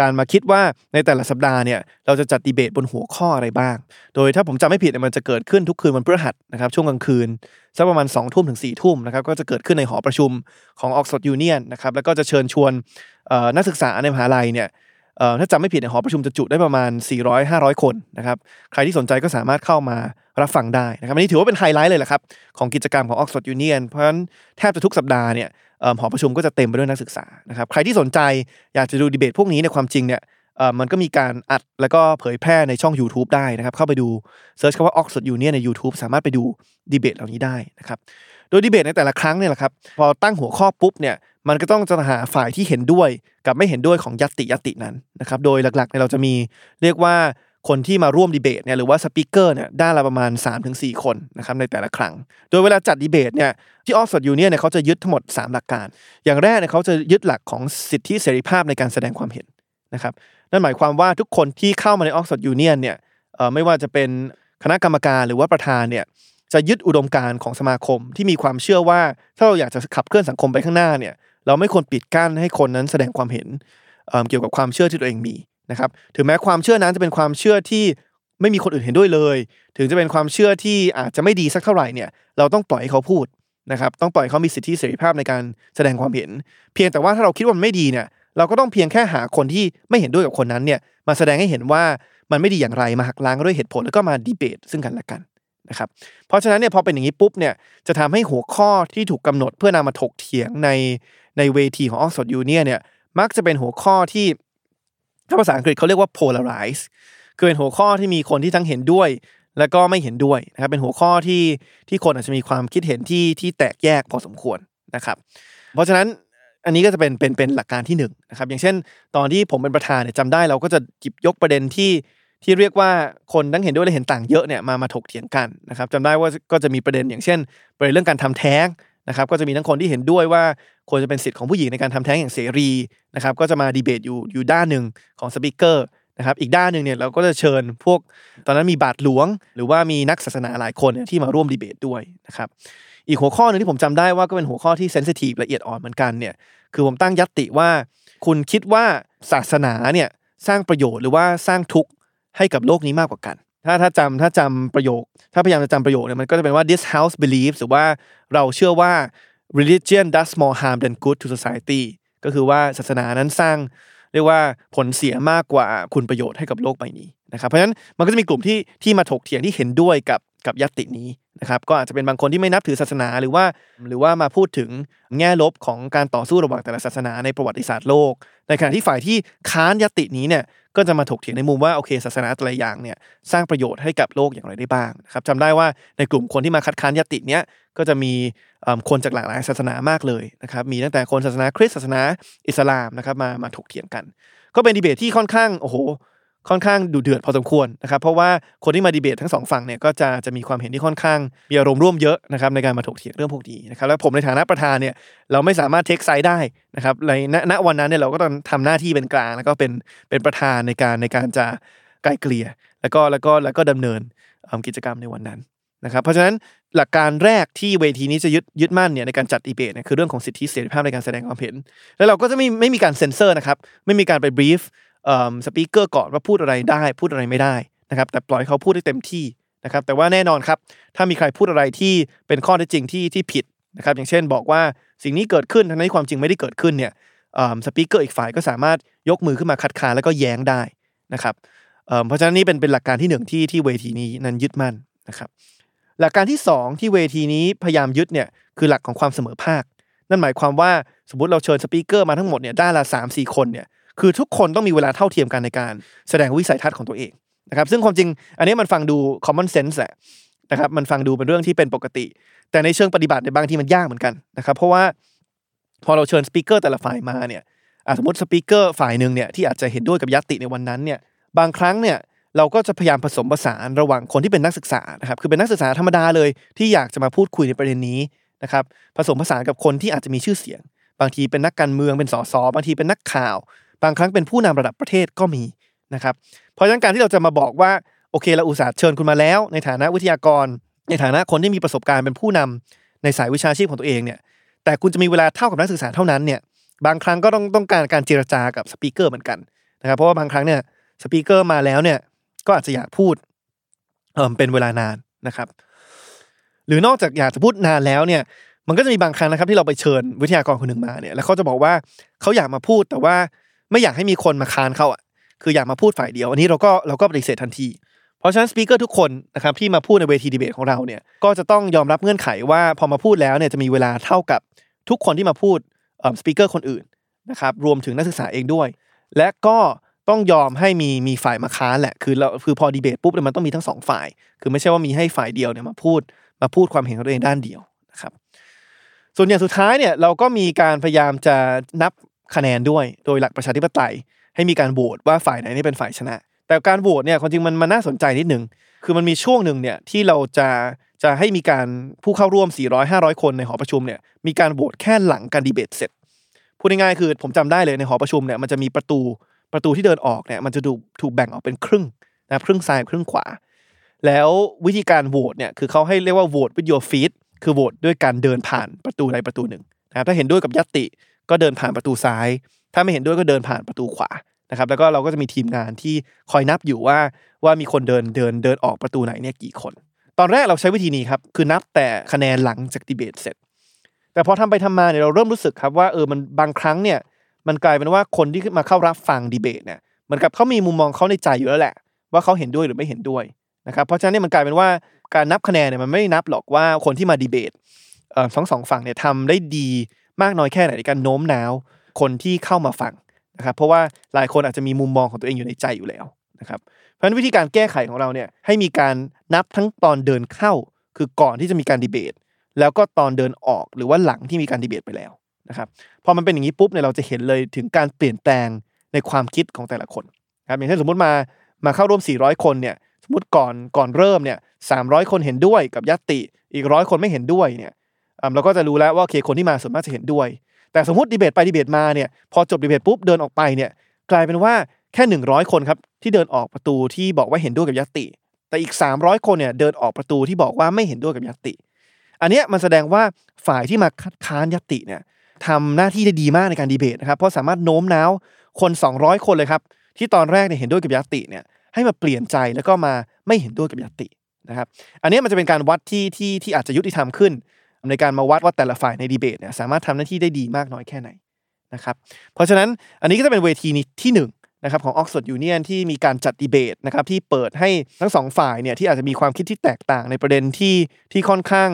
การมาคิดว่าในแต่ละสัปดาห์เนี่ยเราจะจัดดีเบตบนหัวข้ออะไรบ้าง โดยถ้าผมจำไม่ผิดมันจะเกิดขึ้นทุกคืนวันพฤหัสนะครับช่วงกลางคืนสักประมาณ2องทุ่มถึง4ี่ทุ่มนะครับก็จะเกิดขึ้นในหอประชุมของ Oxford Union นะครับแล้วก็จะเชิญชวนนักศึกษาในมหาลัยเนี่ยถ้าจำไม่ผิดในหอประชุมจะจุได้ประมาณ 400-500 คนนะครับใครที่สนใจก็สามารถเข้ามา รับฟังได้นะครับอันนี้ถือว่าเป็นไฮไลท์เลยแหละครับของกิจกรรมของ Oxford Union เพราะฉะนั้นแทบจะทุกสัปดาห์เนี่ยหอประชุมก็จะเต็มไปด้วยนักศึกษานะครับใครที่สนใจอยากจะดูดีเบตพวกนี้ในความจริงเนี่ยมันก็มีการอัดแล้วก็เผยแพร่ในช่อง YouTube ได้นะครับ เข้าไปดู search คำว่า Oxford Union ใน YouTube สามารถไปดูดีเบตเหล่านี้ได้นะครับโดยดีเบตในแต่ละครั้งเนี่ยแหละครับพอตั้งหัวข้อปุ๊บเนี่ยมันก็ต้องจะหาฝ่ายที่เห็นด้วยกับไม่เห็นด้วยของญัตติญัตตินั้นนะครับโดยหลักๆเราจะมีเรียกว่า คนที่มาร่วมดีเบตเนี่ยหรือว่า speaker เนี่ยฝ่ายละประมาณ 3-4 คนนะครับในแต่ละครั้ง โดยเวลาจัดดีเบตเนี่ยที่ Oxford Union เนี่ยเขาจะยึดทั้งหมด 3 หลักการ อย่างแรกเนี่ยเขาจะยึดหลักของสิทธิเสรีภาพในการแสดงความเห็นนะครับนั่นหมายความว่าทุกคนที่เข้ามาใน Oxford Union เนี่ยไม่ว่าจะเป็นคณะกรรมการหรือว่าประธานเนี่ยจะยึดอุดมการณ์ของสมาคมที่มีความเชื่อว่า ถ้าเราอยากจะขับเคลื่อนสังคมไปข้างหน้าเนี่ยเราไม่ควรปิดกั้นให้คนนั้นแสดงความเห็นเกี่ยวกับความเชื่อที่ตัวเองมี นะครับถึงแม้ความเชื่อนั้นจะเป็นความเชื่อที่ไม่มีคนอื่นเห็นด้วยเลย ถึงจะเป็นความเชื่อที่อาจจะไม่ดีสักเท่าไหร่เนี่ยเราต้องปล่อยให้เขาพูดนะครับต้องปล่อยเขามีสิทธิเสรีภาพในการแสดงความเห็น เพียงแต่ว่าถ้าเราคิดว่ามันไม่ดีเนี่ยเราก็ต้องเพียงแค่หาคนที่ไม่เห็นด้วยกับคนนั้นเนี่ยมาแสดงให้เห็นว่ามันไม่ดีอย่างไรมาหักล้างด้วยเหตุผลแล้วก็มาดีเบตซึ่งกันและกันนะครับเพราะฉะนั้นเนี่ยพอเป็นอย่างนี้ปุ๊บเนี่ยจะทำให้หัวข้อที่ถูกกาหนดเพื่อนำมาถกเถียงในในเวทีของออกซฟอร์ดยูเนียเนี่ยมักจะเป็นหัวข้อที่ ถ้าภาษาอังกฤษเขาเรียกว่า polarize คือเป็นหัวข้อที่มีคนที่ทั้งเห็นด้วย แล้วก็ไม่เห็นด้วยนะครับเป็นหัวข้อที่ที่คนอาจจะมีความคิดเห็นที่ที่แตกแยกพอสมควรนะครับ เพราะฉะนั้นอันนี้ก็จะเป็นเป็นเป็นหลักการที่1นนะครับอย่างเช่น ตอนที่ผมเป็นประธานเนี่ยจำได้เราก็จะหยิบยกประเด็นที่ที่เรียกว่าคนทั้งเห็นด้วยและเห็นต่างเยอะเนี่ยมามาถกเถียงกันนะครับจำได้ว่าก็จะมีประเด็นอย่างเช่น ประเด็นเรื่องการทำแท้ง นะครับก็จะมีทั้งคนที่เห็นด้วยว่าควรจะเป็นสิทธิ์ของผู้หญิงในการทำแท้งอย่างเสรีนะครับก็จะมาดีเบตอยู่อยู่ด้านหนึ่งของสปิเกอร์นะครับอีกด้านหนึ่งเนี่ยเราก็จะเชิญพวกตอนนั้นมีบาทหลวง หรือว่ามีนักศาสนาหลายคนที่มาร่วมดีเบตด้วยนะครับอีกหัวข้อหนึ่งที่ผมจำได้ว่าก็เป็นหัวข้อที่เซนซิทีฟละเอียดอ่อนเหมือนกันเนี่ยคือผมตั้งยัตติว่า คุณคิดว่าศาสนาเนี่ยสร้างประโยชน์หรือว่าสร้างทุกข์ให้กับโลกนี้มากกว่ากัน ถ้าถ้าจำถ้าจำประโยค ถ้าพยายามจะจำประโยคเนี่ยมันก็จะเป็นว่า this house believes หรือว่าเราเชื่อว่า religion does more harm than good to society ก็คือว่าศาสนานั้นสร้าง เรียกว่าผลเสียมากกว่าคุณประโยชน์ให้กับโลกใบนี้นะครับเพราะฉะนั้นมันก็จะมีกลุ่มที่ที่มาถกเถียงที่เห็นด้วยกับกับยตินี้นะครับก็อาจจะเป็นบางคนที่ไม่นับถือศาสนาหรือว่า หรือว่ามาพูดถึงแง่ลบของการต่อสู้ระหว่างแต่ละศาสนาในประวัติศาสตร์โลก ในขณะที่ฝ่ายที่ค้านยตินี้เนี่ย ก็จะมาถกเถียงในมุมว่าโอเคศาสนาแต่ละอย่างเนี่ยสร้างประโยชน์ให้กับโลกอย่างไรได้บ้างนะครับจำได้ว่าในกลุ่มคนที่มาคัดค้านยติเนี้ยก็จะมีคนจากหลากหลายศาสนามากเลยนะครับมีตั้งแต่คนศาสนาคริสต์ศาสนาอิสลามนะครับมามาถกเถียงกัน ก็เป็นดีเบตที่ค่อนข้างโอ้โห ค่อนข้างดูเดือดพอสมควรนะครับเพราะว่าคนที่มาดีเบตทั้งสองฝั่งเนี่ยก็จะจะมีความเห็นที่ค่อนข้างมีอารมณ์ร่วมเยอะนะครับในการมาถกเถียงเรื่องพวกนี้นะครับแล้วผมในฐานะประธานเนี่ยเราไม่สามารถ take side ได้นะครับในณวันนั้นเนี่ยเราก็ต้องทำหน้าที่เป็นกลาง แล้วก็เป็นเป็นประธานในการในการจะไกลเกลี่ย แล้วก็แล้วก็แล้วก็ดำเนินกิจกรรมในวันนั้นนะครับเพราะฉะนั้นหลักการแรกที่เวทีนี้จะยึดยึดมั่นเนี่ยในการจัดดีเบตเนี่ยคือเรื่องของสิทธิเสรีภาพในการแสดงความเห็น แล้วเราก็จะไม่ไม่มีการเซ็นเซอร์นะครับไม่มีการไป brief speaker ก่อนว่าพูดอะไรได้ พูดอะไรไม่ได้นะครับ แต่ปล่อยเขาพูดได้เต็มที่นะครับ แต่ว่าแน่นอนครับ ถ้ามีใครพูดอะไรที่เป็นข้อเท็จจริงที่ที่ผิดนะครับ อย่างเช่นบอกว่าสิ่งนี้เกิดขึ้นทั้งที่ความจริงไม่ได้เกิดขึ้นเนี่ยสปีกเกอร์อีกฝ่ายก็สามารถยกมือขึ้นมาคัดค้านแล้วก็แย้งได้นะครับเพราะฉะนั้นนี่เป็นเป็นหลักการที่หนึ่งที่ที่เวทีนี้นั้นยึดมั่นนะครับหลักการที่ 2 ที่เวทีนี้พยายามยึดเนี่ยคือหลักของความเสมอภาค นั่นหมายความว่าสมมติเราเชิญสปีกเกอร์มาทั้งหมดเนี่ยด้านละสามสี่คนเนี่ย คือทุกคนต้องมีเวลาเท่าเทียมกันในการแสดงวิสัยทัศน์ของตัวเองนะครับซึ่งความจริงอันนี้มันฟังดู common sense แหละนะครับมันฟังดูเป็นเรื่องที่เป็นปกติ แต่ในเชิงปฏิบัติในบางที่มันยากเหมือนกันนะครับเพราะว่าพอเราเชิญสปีกเกอร์แต่ละฝ่ายมาเนี่ยสมมติสปีกเกอร์ฝ่ายหนึ่งเนี่ยที่อาจจะเห็นด้วยกับยัตติในวันนั้นเนี่ยบางครั้งเนี่ยเราก็จะพยายามผสมผสานระหว่างคนที่เป็นนักศึกษานะครับคือเป็นนักศึกษาธรรมดาเลย ที่อยากจะมาพูดคุยในประเด็นนี้นะครับผสมผสานกับคนที่อาจจะมีชื่อเสียง บางทีเป็นนักการเมืองเป็นสสบางทีเป็นนักข่าว บางครั้งเป็นผู้นำระดับประเทศก็มีนะครับเพราะฉะนั้นการที่เราจะมาบอกว่าโอเคเราอุตส่าห์เชิญคุณมาแล้ว ในฐานะวิทยากร ในฐานะคนที่มีประสบการณ์เป็นผู้นำในสายวิชาชีพของตัวเองเนี่ยแต่คุณจะมีเวลาเท่ากับนักศึกษาเท่านั้นเนี่ยบางครั้งก็ต้องต้องการการเจรจากับสปีกเกอร์เหมือนกันนะครับเพราะว่าบางครั้งเนี่ยสปีกเกอร์มาแล้วเนี่ยก็อาจจะอยากพูดเออเป็นเวลานานนะครับ หรือนอกจากอยากจะพูดนานแล้วเนี่ยมันก็จะมีบางครั้งนะครับที่เราไปเชิญวิทยากรคนหนึ่งมาเนี่ยแล้วเขาจะบอกว่าเขาอยากมาพูดแต่ว่า ไม่อยากให้มีคนมาค้านเขาอะคืออยากมาพูดฝ่ายเดียว อันนี้เราก็เราก็ปฏิเสธทันที เพราะฉะนั้นสปีกเกอร์ทุกคนนะครับที่มาพูดในเวทีดีเบตของเราเนี่ยก็จะต้องยอมรับเงื่อนไขว่าพอมาพูดแล้วเนี่ยจะมีเวลาเท่ากับทุกคนที่มาพูดสปีกเกอร์คนอื่นนะครับรวมถึงนักศึกษาเองด้วย และก็ต้องยอมให้มีมีฝ่ายมาค้านแหละคือเราคือพอดีเบตปุ๊บมันต้องมีทั้งสองฝ่าย คือไม่ใช่ว่ามีให้ฝ่ายเดียวเนี่ยมาพูดมาพูดความเห็นของตัวเองด้านเดียวนะครับส่วนอย่างสุดท้ายเนี่ยเราก็มีการพยายามจะนับ คะแนนด้วยโดยหลักประชาธิปไตย ให้มีการโหวตว่าฝ่ายไหนนี่เป็นฝ่ายชนะ แต่การโหวตเนี่ยความจริงมันมันน่าสนใจนิดนึงคือมันมีช่วงหนึ่งเนี่ยที่เราจะจะให้มีการผู้เข้าร่วม 400-500 คนในหอประชุมเนี่ยมีการโหวตแค่หลังการดีเบตเสร็จพูดง่ายๆคือผมจำได้เลยในหอประชุมเนี่ยมันจะมีประตูประตูที่เดินออกเนี่ยมันจะถูกถูกแบ่งออกเป็นครึ่งนะครึ่งซ้ายครึ่งขวา แล้ววิธีการโหวตเนี่ยคือเขาให้เรียกว่าโหวต with your feet คือโหวตด้วยการเดินผ่านประตูใดประตูหนึ่งนะครับถ้าเห็นด้วยกับยติ ก็เดินผ่านประตูซ้าย ถ้าไม่เห็นด้วยก็เดินผ่านประตูขวานะครับแล้วก็เราก็จะมีทีมงานที่คอยนับอยู่ว่าว่ามีคนเดินเดินเดินออกประตูไหนเนี่ยกี่คน ตอนแรกเราใช้วิธีนี้ครับคือนับแต่คะแนนหลังจากดีเบตเสร็จ แต่พอทำไปทำมาเนี่ยเราเริ่มรู้สึกครับว่าเออมันบางครั้งเนี่ยมันกลายเป็นว่าคนที่มาเข้ารับฟังดีเบตเนี่ยเหมือนกับเขามีมุมมองเขาในใจอยู่แล้วแหละ ว่าเขาเห็นด้วยหรือไม่เห็นด้วยนะครับเพราะฉะนั้นเนี่ยมันกลายเป็นว่าการนับคะแนนเนี่ยมันไม่นับหรอกว่าคนที่มาดีเบตสองสองฝั่งเนี่ยทำได้ดี มากน้อยแค่ไหนในการโน้มน้าวคนที่เข้ามาฟังนะครับ เพราะว่าหลายคนอาจจะมีมุมมองของตัวเองอยู่ในใจอยู่แล้วนะครับเพราะฉะนั้นวิธีการแก้ไขของเราเนี่ยให้มีการนับทั้งตอนเดินเข้า คือก่อนที่จะมีการดีเบต แล้วก็ตอนเดินออกหรือว่าหลังที่มีการดีเบตไปแล้วนะครับพอมันเป็นอย่างนี้ปุ๊บเนี่ยเราจะเห็นเลยถึงการเปลี่ยนแปลงในความคิดของแต่ละคนครับอย่างเช่นสมมติมามาเข้าร่วม 400 คนเนี่ยสมมติก่อนก่อนเริ่มเนี่ย300คนเห็นด้วยกับยัตติ อีกร้อยคนไม่เห็นด้วยเนี่ย เราก็จะรู้แล้วว่าโอเคคนที่มาส่วนมากจะเห็นด้วย แต่สมมติดีเบตไปดีเบตมาเนี่ยพอจบดีเบตปุ๊บเดินออกไปเนี่ยกลายเป็นว่าแค่ 100 คนครับที่เดินออกประตูที่บอกว่าเห็นด้วยกับยัตติ แต่อีก 300 คนเนี่ยเดินออกประตูที่บอกว่าไม่เห็นด้วยกับยัตติ อันนี้มันแสดงว่าฝ่ายที่มาคัดค้านยัตติเนี่ยทำหน้าที่ได้ดีมากในการดีเบตนะครับเพราะสามารถโน้มน้าวคน 200 คนเลยครับที่ตอนแรกเนี่ยเห็นด้วยกับยติเนี่ยให้มาเปลี่ยนใจแล้วก็มาไม่เห็นด้วยกับยตินะครับ อันนี้มันจะเป็นการวัดที่ที่ที่อาจจะยุติธรรมขึ้น ในการมาวัดว่าแต่ละฝ่ายในดีเบตเนี่ยสามารถทำหน้าที่ได้ดีมากน้อยแค่ไหนนะครับเพราะฉะนั้นอันนี้ก็จะเป็นเวทีนี้ที่1นนะครับของ Oxford Union ที่มีการจัดดีเบตนะครับที่เปิดให้ทั้งสองฝ่ายเนี่ยที่อาจจะมีความคิดที่แตกต่างในประเด็นที่ที่ค่อนข้าง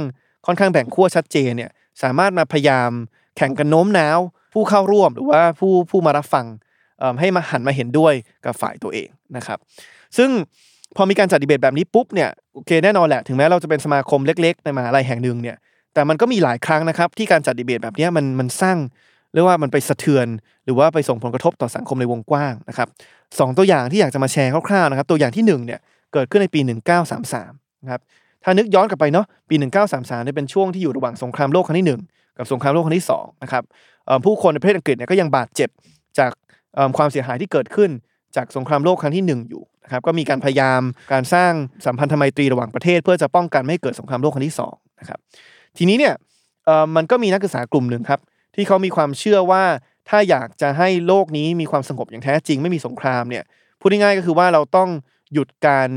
ค่อนข้างแบ่งขั้วชัดเจนเนี่ยสามารถมาพยายามแข่งกันโน้มน้าว ผู้เข้าร่วมหรือว่าผู้ผู้มารับฟังให้มาหันมาเห็นด้วยกับฝ่ายตัวเองนะครับซึ่งพอมีการจัดดีเบตแบบนี้ปุ๊บเนี่ยโอเคแน่นอนแหละถึงแม้เราจะเป็นสมาคมเล็ก ๆ ในมหาลัยแห่งหนึ่งเนี่ย แต่มันก็มีหลายครั้งนะครับ ที่การจัดดีเบตแบบนี้มันมันสร้างเรียกว่ามันไปสะเทือน หรือว่าไปส่งผลกระทบต่อสังคมในวงกว้างนะครับสองตัวอย่างที่อยากจะมาแชร์คร่าวๆนะครับ ตัวอย่างที่1เนี่ยเกิดขึ้นในปี 1933นะครับถ้านึกย้อนกลับไปเนาะปี 1933เนี่ยเป็นช่วงที่อยู่ระหว่างสงครามโลกครั้งที่ 1 กับสงครามโลกครั้งที่2นะครับผู้คนในประเทศอังกฤษเนี่ยก็ยังบาดเจ็บจากความเสียหายที่เกิดขึ้นจากสงครามโลกครั้งที่ 1 อยู่นะครับก็มีการพยายามการสร้างสัมพันธไมตรีระหว่างประเทศ เพื่อจะป้องกันไม่ให้เกิดสงครามโลกครั้งที่สองนะครับ ทีนี้เนี่ยมันก็มีนักศึกษากลุ่มหนึ่งครับ ที่เขามีความเชื่อว่าถ้าอยากจะให้โลกนี้มีความสงบอย่างแท้จริงไม่มีสงครามเนี่ยพูดง่ายๆก็คือว่าเราต้องหยุดการ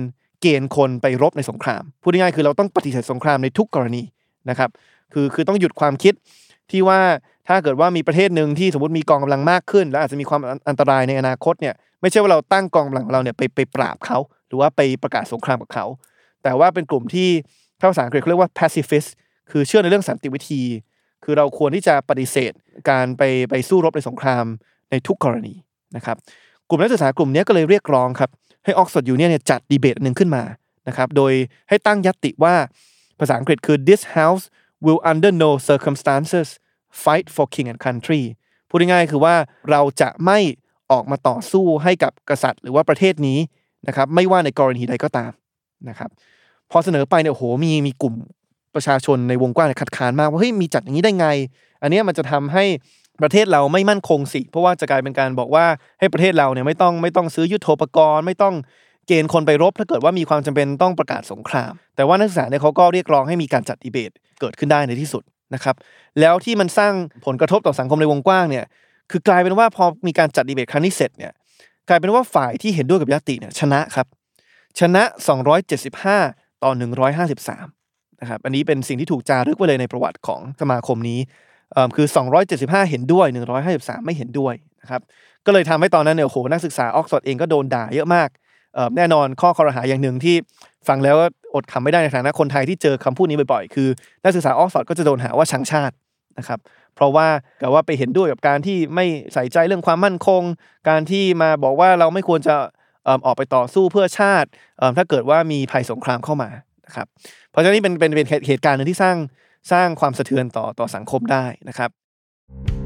เกณฑ์คนไปรบในสงคราม พูดง่ายๆคือเราต้องปฏิเสธสงครามในทุกกรณีนะครับคือคือต้องหยุดความคิดที่ว่าถ้าเกิดว่ามีประเทศหนึ่งที่สมมติมีกองกำลังมากขึ้น แล้วอาจจะมีความอันตรายในอนาคตเนี่ยไม่ใช่ว่าเราตั้งกองกำลังของเราเนี่ยไปไปปราบเขา หรือว่าไปประกาศสงครามกับเขา แต่ว่าเป็นกลุ่มที่ภาษาอังกฤษเขาเรียกว่า pacifist คือเชื่อในเรื่องสันติวิธี คือเราควรที่จะปฏิเสธการไปไปสู้รบในสงครามในทุกกรณีนะครับกลุ่มนักศึกษากลุ่มนี้ก็เลยเรียกร้องครับให้ Oxford Union เนี่ยจัดดีเบตหนึ่งขึ้นมานะครับโดยให้ตั้งญัตติว่าภาษาอังกฤษคือ this house will under no circumstances fight for king and country พูดง่ายๆคือว่าเราจะไม่ออกมาต่อสู้ให้กับกษัตริย์ หรือว่าประเทศนี้นะครับไม่ว่าในกรณีใดก็ตามนะครับพอเสนอไปเนี่ยโหมีมีกลุ่ม ประชาชนในวงกว้างเลยขัดค้านมากว่าเฮ้ยมีจัดอย่างนี้ได้ไง อันนี้มันจะทำให้ประเทศเราไม่มั่นคงสิ เพราะว่าจะกลายเป็นการบอกว่าให้ประเทศเราเนี่ยไม่ต้องไม่ต้องซื้อยุทโธปกรณ์ ไม่ต้องเกณฑ์คนไปรบ ถ้าเกิดว่ามีความจำเป็นต้องประกาศสงคราม แต่ว่านักศึกษาเนี่ยเขาก็เรียกร้องให้มีการจัดดีเบตเกิดขึ้นได้ในที่สุดนะครับแล้วที่มันสร้างผลกระทบต่อสังคมในวงกว้างเนี่ยคือกลายเป็นว่าพอมีการจัดดีเบตครั้งนี้เสร็จเนี่ยกลายเป็นว่าฝ่ายที่เห็นด้วยกับยติเนี่ยชนะครับชนะ 275 ต่อ 153 นะครับอันนี้เป็นสิ่งที่ถูกจารึกไว้เลยในประวัติของสมาคมนี้เอ่อคือ 275 เห็นด้วย 153 ไม่เห็นด้วยนะครับก็เลยทำให้ตอนนั้นเนี่ยโหนักศึกษาออกซฟอร์ดเองก็โดนด่าเยอะมากแน่นอนข้อคอรหาอย่างหนึ่งที่ฟังแล้วก็อดคำไม่ได้ในฐานะคนไทยที่เจอคำพูดนี้บ่อยๆ คือนักศึกษาออกซฟอร์ดก็จะโดนหาว่าชังชาตินะครับเพราะว่ากับว่าไปเห็นด้วยกับการที่ไม่ใส่ใจเรื่องความมั่นคง การที่มาบอกว่าเราไม่ควรจะออกไปต่อสู้เพื่อชาติถ้าเกิดว่ามีภัยสงครามเข้ามา นะครับเพราะฉะนั้นนี่เป็นเป็นเป็นเหตุการณ์หนึ่งที่สร้างสร้างความสะเทือนต่อต่อสังคมได้นะครับ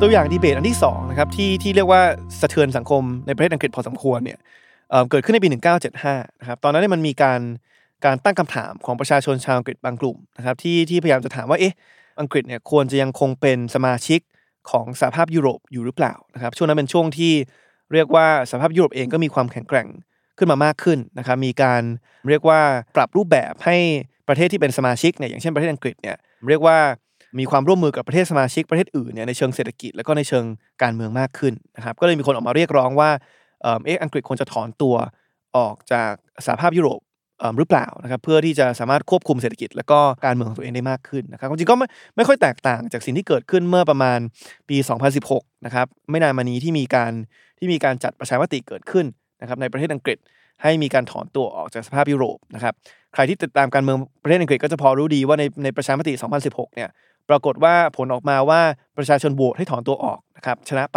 ตัวอย่างดีเบตอันที่2นะครับที่ที่เรียกว่าสะเทือนสังคมในประเทศอังกฤษพอสมควรเนี่ยเเกิดขึ้นในปี 1975นะครับตอนนั้นเนี่ยมันมีการการตั้งคำถามของประชาชนชาวอังกฤษบางกลุ่มนะครับที่ที่พยายามจะถามว่าเอ๊ะอังกฤษเนี่ยควรจะยังคงเป็นสมาชิกของสหภาพยุโรปอยู่หรือเปล่านะครับช่วงนั้นเป็นช่วงที่เรียกว่าสหภาพยุโรปเองก็มีความแข็งแกร่งขึ้นมามากขึ้นนะครับมีการเรียกว่าปรับรูปแบบให้ประเทศที่เป็นสมาชิกเนี่ยอย่างเช่นประเทศอังกฤษเนี่ยเรียกว่า มีความร่วมมือกับประเทศสมาชิกประเทศอื่นเนี่ยในเชิงเศรษฐกิจแล้วก็ในเชิงการเมืองมากขึ้นนะครับก็เลยมีคนออกมาเรียกร้องว่าเอออังกฤษควรจะถอนตัวออกจากสหภาพยุโรปหรือเปล่านะครับเพื่อที่จะสามารถควบคุมเศรษฐกิจ แล้วก็การเมืองของตัวเองได้มากขึ้นนะครับจริงก็ไม่ไม่ค่อยแตกต่างจากสิ่งที่เกิดขึ้นเมื่อประมาณปี 2016 นะครับไม่นานมานี้ที่มีการที่มีการจัดประชามติเกิดขึ้นนะครับในประเทศอังกฤษให้มีการถอนตัวออกจากสภาพยุโรปนะครับใครที่ติดตามการเมืองประเทศอังกฤษก็จะพอรู้ดีว่าในในประชามติ 2016 เนี่ย ปรากฏว่าผลออกมาว่าประชาชนโหวตให้ถอนตัวออกนะครับชนะไป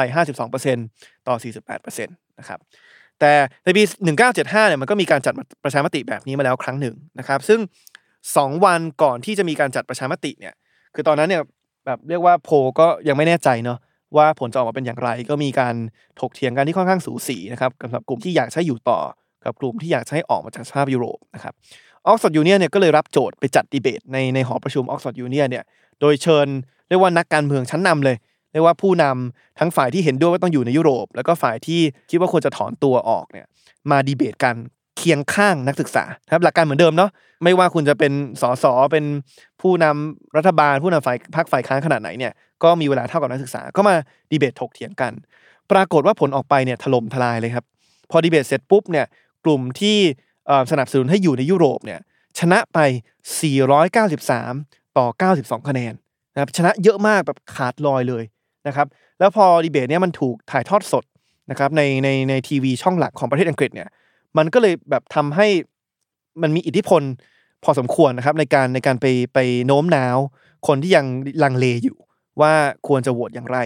52%ต่อ 48%นะครับแต่ในปี 1975เนี่ยมันก็มีการจัดประชามติแบบนี้มาแล้วครั้งหนึ่งนะครับ ซึ่ง 2 วันก่อนที่จะมีการจัดประชามติเนี่ยคือตอนนั้นเนี่ยแบบเรียกว่าโพลก็ยังไม่แน่ใจเนาะว่าผลจะออกมาเป็นอย่างไร ก็มีการถกเถียงกันที่ค่อนข้างสูสีนะครับสำหรับกลุ่มที่อยากใช้อยู่ต่อกับกลุ่มที่อยากให้ออกมาจากสหภาพยุโรปนะครับ Oxford Union เนี่ยก็เลยรับโจทย์ไปจัดดีเบตในในหอประชุม Oxford Union เนี่ย โดยเชิญเรียกว่านักการเมืองชั้นนำเลยเรียกว่าผู้นำทั้งฝ่ายที่เห็นด้วยว่าต้องอยู่ในยุโรป แล้วก็ฝ่ายที่คิดว่าควรจะถอนตัวออกเนี่ยมาดีเบตกันเคียงข้างนักศึกษาครับหลักการเหมือนเดิมเนาะไม่ว่าคุณจะเป็นสสเป็นผู้นำรัฐบาล ผู้นำฝ่ายพรรคฝ่ายค้านขนาดไหนเนี่ยก็มีเวลาเท่ากับนักศึกษาก็มาดีเบตถกเถียงกัน ปรากฏว่าผลออกไปเนี่ยถล่มทลายเลยครับ พอดีเบตเสร็จปุ๊บเนี่ยกลุ่มที่สนับสนุนให้อยู่ในยุโรปเนี่ยชนะไป 493 ต่อ 92 คะแนนนะครับชนะเยอะมากแบบขาดลอยเลยนะครับแล้วพอดีเบตเนี่ยมันถูกถ่ายทอดสดนะครับในในในทีวีช่องหลักของประเทศอังกฤษเนี่ยมันก็เลยแบบทำให้มันมีอิทธิพลพอสมควรนะครับในการในการไปไปโน้มน้าว คนที่ยังลังเลอยู่ ว่าควรจะโหวตอย่างไร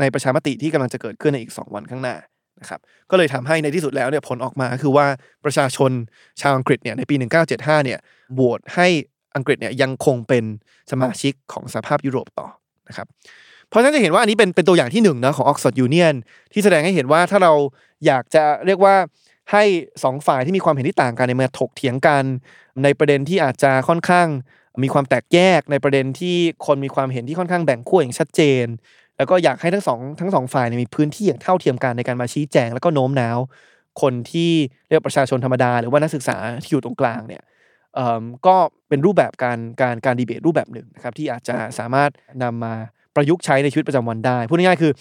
ในประชามติที่กำลังจะเกิดขึ้นในอีก 2 วันข้างหน้านะครับก็เลยทำให้ในที่สุดแล้วเนี่ยผลออกมาคือว่าประชาชนชาวอังกฤษเนี่ยในปี 1975เนี่ยโหวตให้ อังกฤษเนี่ยยังคงเป็นสมาชิกของสหภาพยุโรปต่อนะครับเพราะฉะนั้นจะเห็นว่าอันนี้เป็นเป็นตัวอย่างที่หนึ่งนะของ Oxford Union ที่แสดงให้เห็นว่าถ้าเราอยากจะเรียกว่าให้สองฝ่ายที่มีความเห็นที่ต่างกันในมาถกเถียงกัน ในประเด็นที่อาจจะค่อนข้างมีความแตกแยกในประเด็นที่คนมีความเห็นที่ค่อนข้างแบ่งขั้วอย่างชัดเจน แล้วก็อยากให้ทั้งสองทั้งสองฝ่ายเนี่ยมีพื้นที่อย่างเท่าเทียมกันในการมาชี้แจง แล้วก็โน้มน้าว คนที่เรียกประชาชนธรรมดา หรือว่านักศึกษาที่อยู่ตรงกลางเนี่ย ก็เป็นรูปแบบการการการดีเบตรูปแบบหนึ่งนะครับที่อาจจะสามารถนำมาประยุกต์ใช้ในชีวิตประจำวันได้ พูดง่ายๆคือ